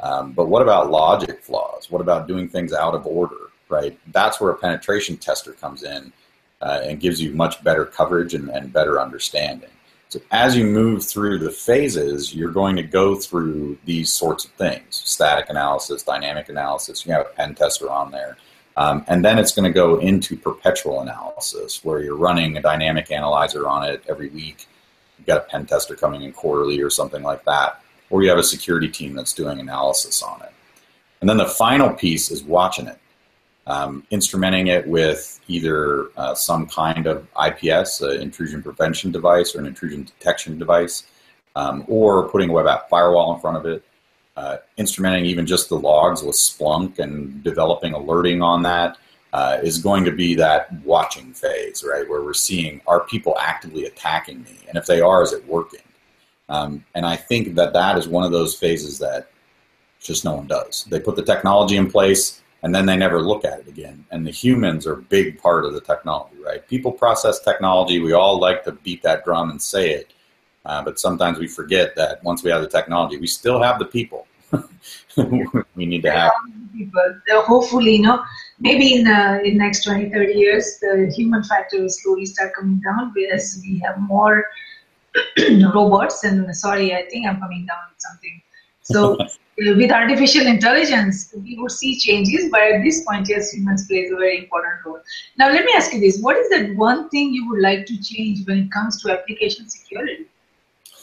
Um, but what about logic flaws? What about doing things out of order, right? That's where a penetration tester comes in uh, and gives you much better coverage and, and better understanding. So as you move through the phases, you're going to go through these sorts of things static analysis, dynamic analysis. You have a pen tester on there. Um, and then it's going to go into perpetual analysis where you're running a dynamic analyzer on it every week. You've got a pen tester coming in quarterly or something like that. Or you have a security team that's doing analysis on it. And then the final piece is watching it, um, instrumenting it with either uh, some kind of IPS, an intrusion prevention device, or an intrusion detection device, um, or putting a web app firewall in front of it, uh, instrumenting even just the logs with Splunk and developing alerting on that uh, is going to be that watching phase, right? Where we're seeing are people actively attacking me, and if they are, is it working? Um, and I think that that is one of those phases that just no one does. They put the technology in place and then they never look at it again. And the humans are a big part of the technology, right? People process technology. We all like to beat that drum and say it. Uh, but sometimes we forget that once we have the technology, we still have the people. we need to have people. hopefully, you know, maybe in uh, in next 20, 30 years, the human factor will slowly start coming down as we have more robots. And sorry, I think I'm coming down with something. So. with artificial intelligence, we would see changes, but at this point, yes, humans plays a very important role. Now, let me ask you this: What is that one thing you would like to change when it comes to application security?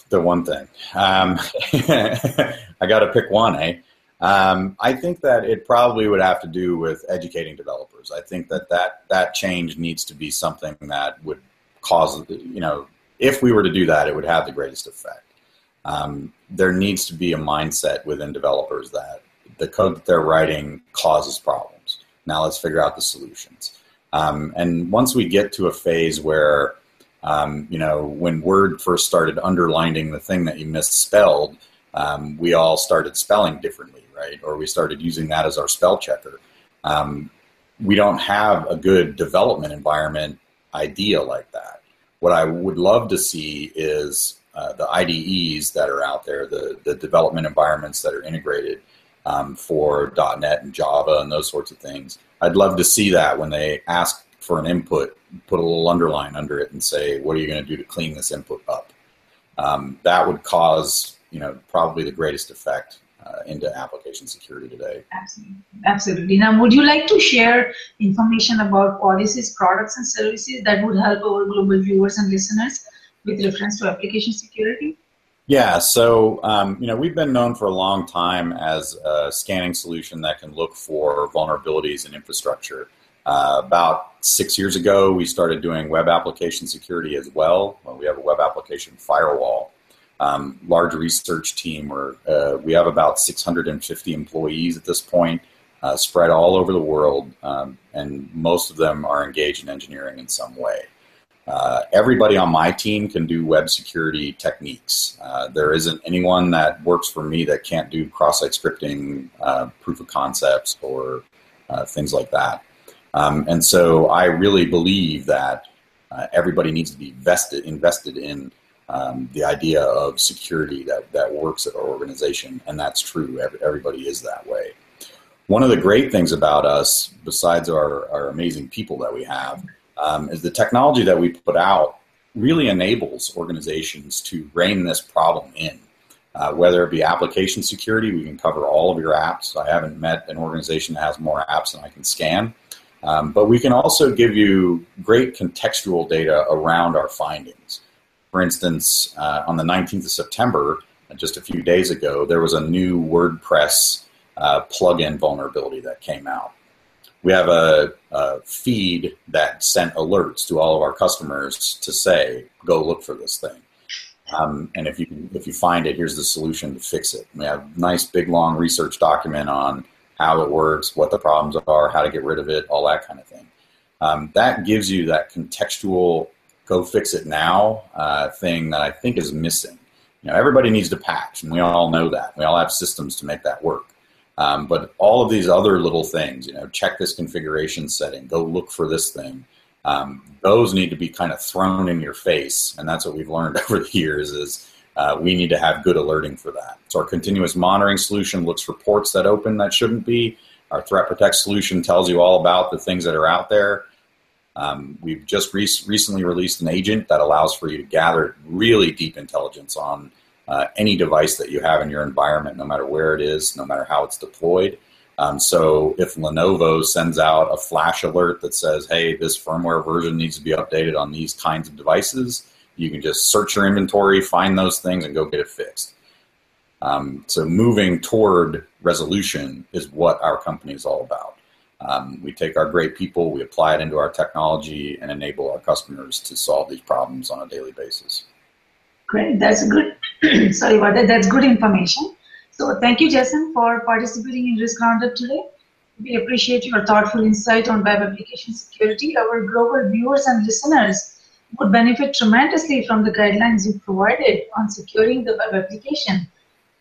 The one thing. Um, I got to pick one, eh? Um, I think that it probably would have to do with educating developers. I think that, that that change needs to be something that would cause, you know, if we were to do that, it would have the greatest effect. Um, there needs to be a mindset within developers that the code that they're writing causes problems. Now let's figure out the solutions. Um, and once we get to a phase where Um, you know, when Word first started underlining the thing that you misspelled, um, we all started spelling differently, right? Or we started using that as our spell checker. Um, we don't have a good development environment idea like that. What I would love to see is uh, the IDEs that are out there, the, the development environments that are integrated um, for .NET and Java and those sorts of things. I'd love to see that when they ask for an input, put a little underline under it and say, what are you going to do to clean this input up? Um, that would cause, you know, probably the greatest effect uh, into application security today. Absolutely. Absolutely. Now, would you like to share information about policies, products, and services that would help our global viewers and listeners with reference to application security? Yeah, so um, you know we've been known for a long time as a scanning solution that can look for vulnerabilities in infrastructure. Uh, about six years ago, we started doing web application security as well. well we have a web application firewall. Um, large research team where uh, we have about 650 employees at this point, uh, spread all over the world, um, and most of them are engaged in engineering in some way. Uh, everybody on my team can do web security techniques. Uh, there isn't anyone that works for me that can't do cross-site scripting, uh, proof of concepts, or things like that. Um, and so I really believe that uh, everybody needs to be vested, invested in um, the idea of security that, that works at our organization, and that's true. Every, everybody is that way. One of the great things about us, besides our, our amazing people that we have, um, is the technology that we put out really enables organizations to rein this problem in. Uh, whether it be application security, we can cover all of your apps. I haven't met an organization that has more apps than I can scan. Um, but we can also give you great contextual data around our findings. For instance, uh, on the 19th of September, just a few days ago, there was a new WordPress uh, plugin vulnerability that came out we have a, a, feed that sent alerts to all of our customers to say, go look for this thing. Um, and if you if you find it, here's the solution to fix it. We have a nice big long research document on how it works, what the problems are, how to get rid of it, all that kind of thing. Um, that gives you that contextual go fix it now uh, thing that I think is missing. You know, everybody needs to patch, and we all know that. We all have systems to make that work. Um, but all of these other little things, you know, check this configuration setting, go look for this thing. Um, those need to be kind of thrown in your face, and that's what we've learned over the years. Is uh, we need to have good alerting for that. So our continuous monitoring solution looks for ports that open that shouldn't be. Our threat protect solution tells you all about the things that are out there. Um, we've just re- recently released an agent that allows for you to gather really deep intelligence on uh, any device that you have in your environment, no matter where it is, no matter how it's deployed. Um, so if Lenovo sends out a flash alert that says, hey, this firmware version needs to be updated on these kinds of devices, you can just search your inventory, find those things, and go get it fixed. Um, so moving toward resolution is what our company is all about. Um, we take our great people, we apply it into our technology, and enable our customers to solve these problems on a daily basis. Great, that's good. Sorry about that. That's good information. So thank you, Jason, for participating in Risk Roundup today. We appreciate your thoughtful insight on web application security. Our global viewers and listeners would benefit tremendously from the guidelines you provided on securing the web application.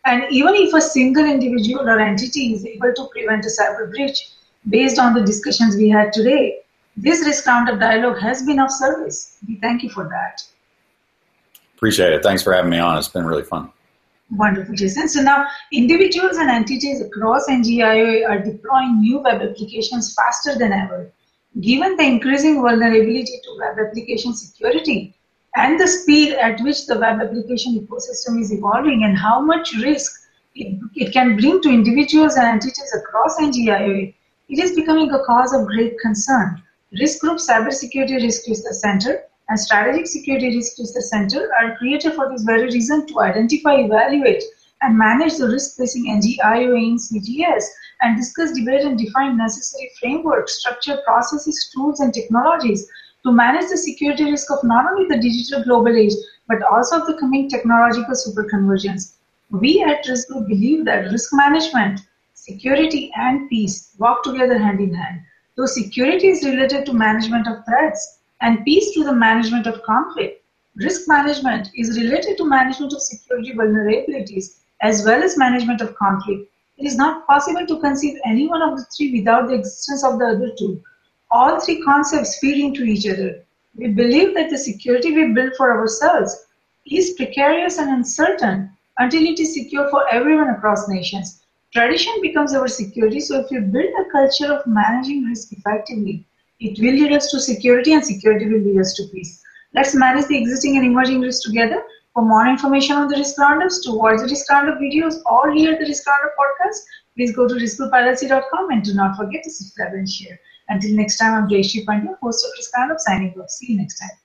And even if a single individual or entity is able to prevent a cyber breach based on the discussions we had today, this Risk Roundup dialogue has been of service. We thank you for that. Appreciate it. Thanks for having me on. It's been really fun. Wonderful, Jason. So now individuals and entities across NGIOA are deploying new web applications faster than ever. Given the increasing vulnerability to web application security and the speed at which the web application ecosystem is evolving and how much risk it, it can bring to individuals and entities across NGIOA, it is becoming a cause of great concern. Risk Group Cybersecurity Risk Research Center and strategic security risk research center are created for this very reason to identify, evaluate, and manage the risk facing NGIOA in CGS and discuss, debate, and define necessary framework, structure, processes, tools, and technologies to manage the security risk of not only the digital global age, but also of the coming technological superconvergence. We at Risk Group believe that risk management, security, and peace walk together hand in hand. Though security is related to management of threats, and peace to the management of conflict. Risk management is related to management of security vulnerabilities as well as management of conflict. It is not possible to conceive any one of the three without the existence of the other two. All three concepts feed into each other. We believe that the security we build for ourselves is precarious and uncertain until it is secure for everyone across nations. Tradition becomes our security, so if we build a culture of managing risk effectively, it will lead us to security and security will lead us to peace. Let's manage the existing and emerging risks together. For more information on the risk roundups, to watch the risk roundup videos or hear the risk roundup podcast, please go to riskgroupllc.com and do not forget to subscribe and share. Until next time, I'm Jayshree Pandya, host of Risk Roundup, signing off. See you next time.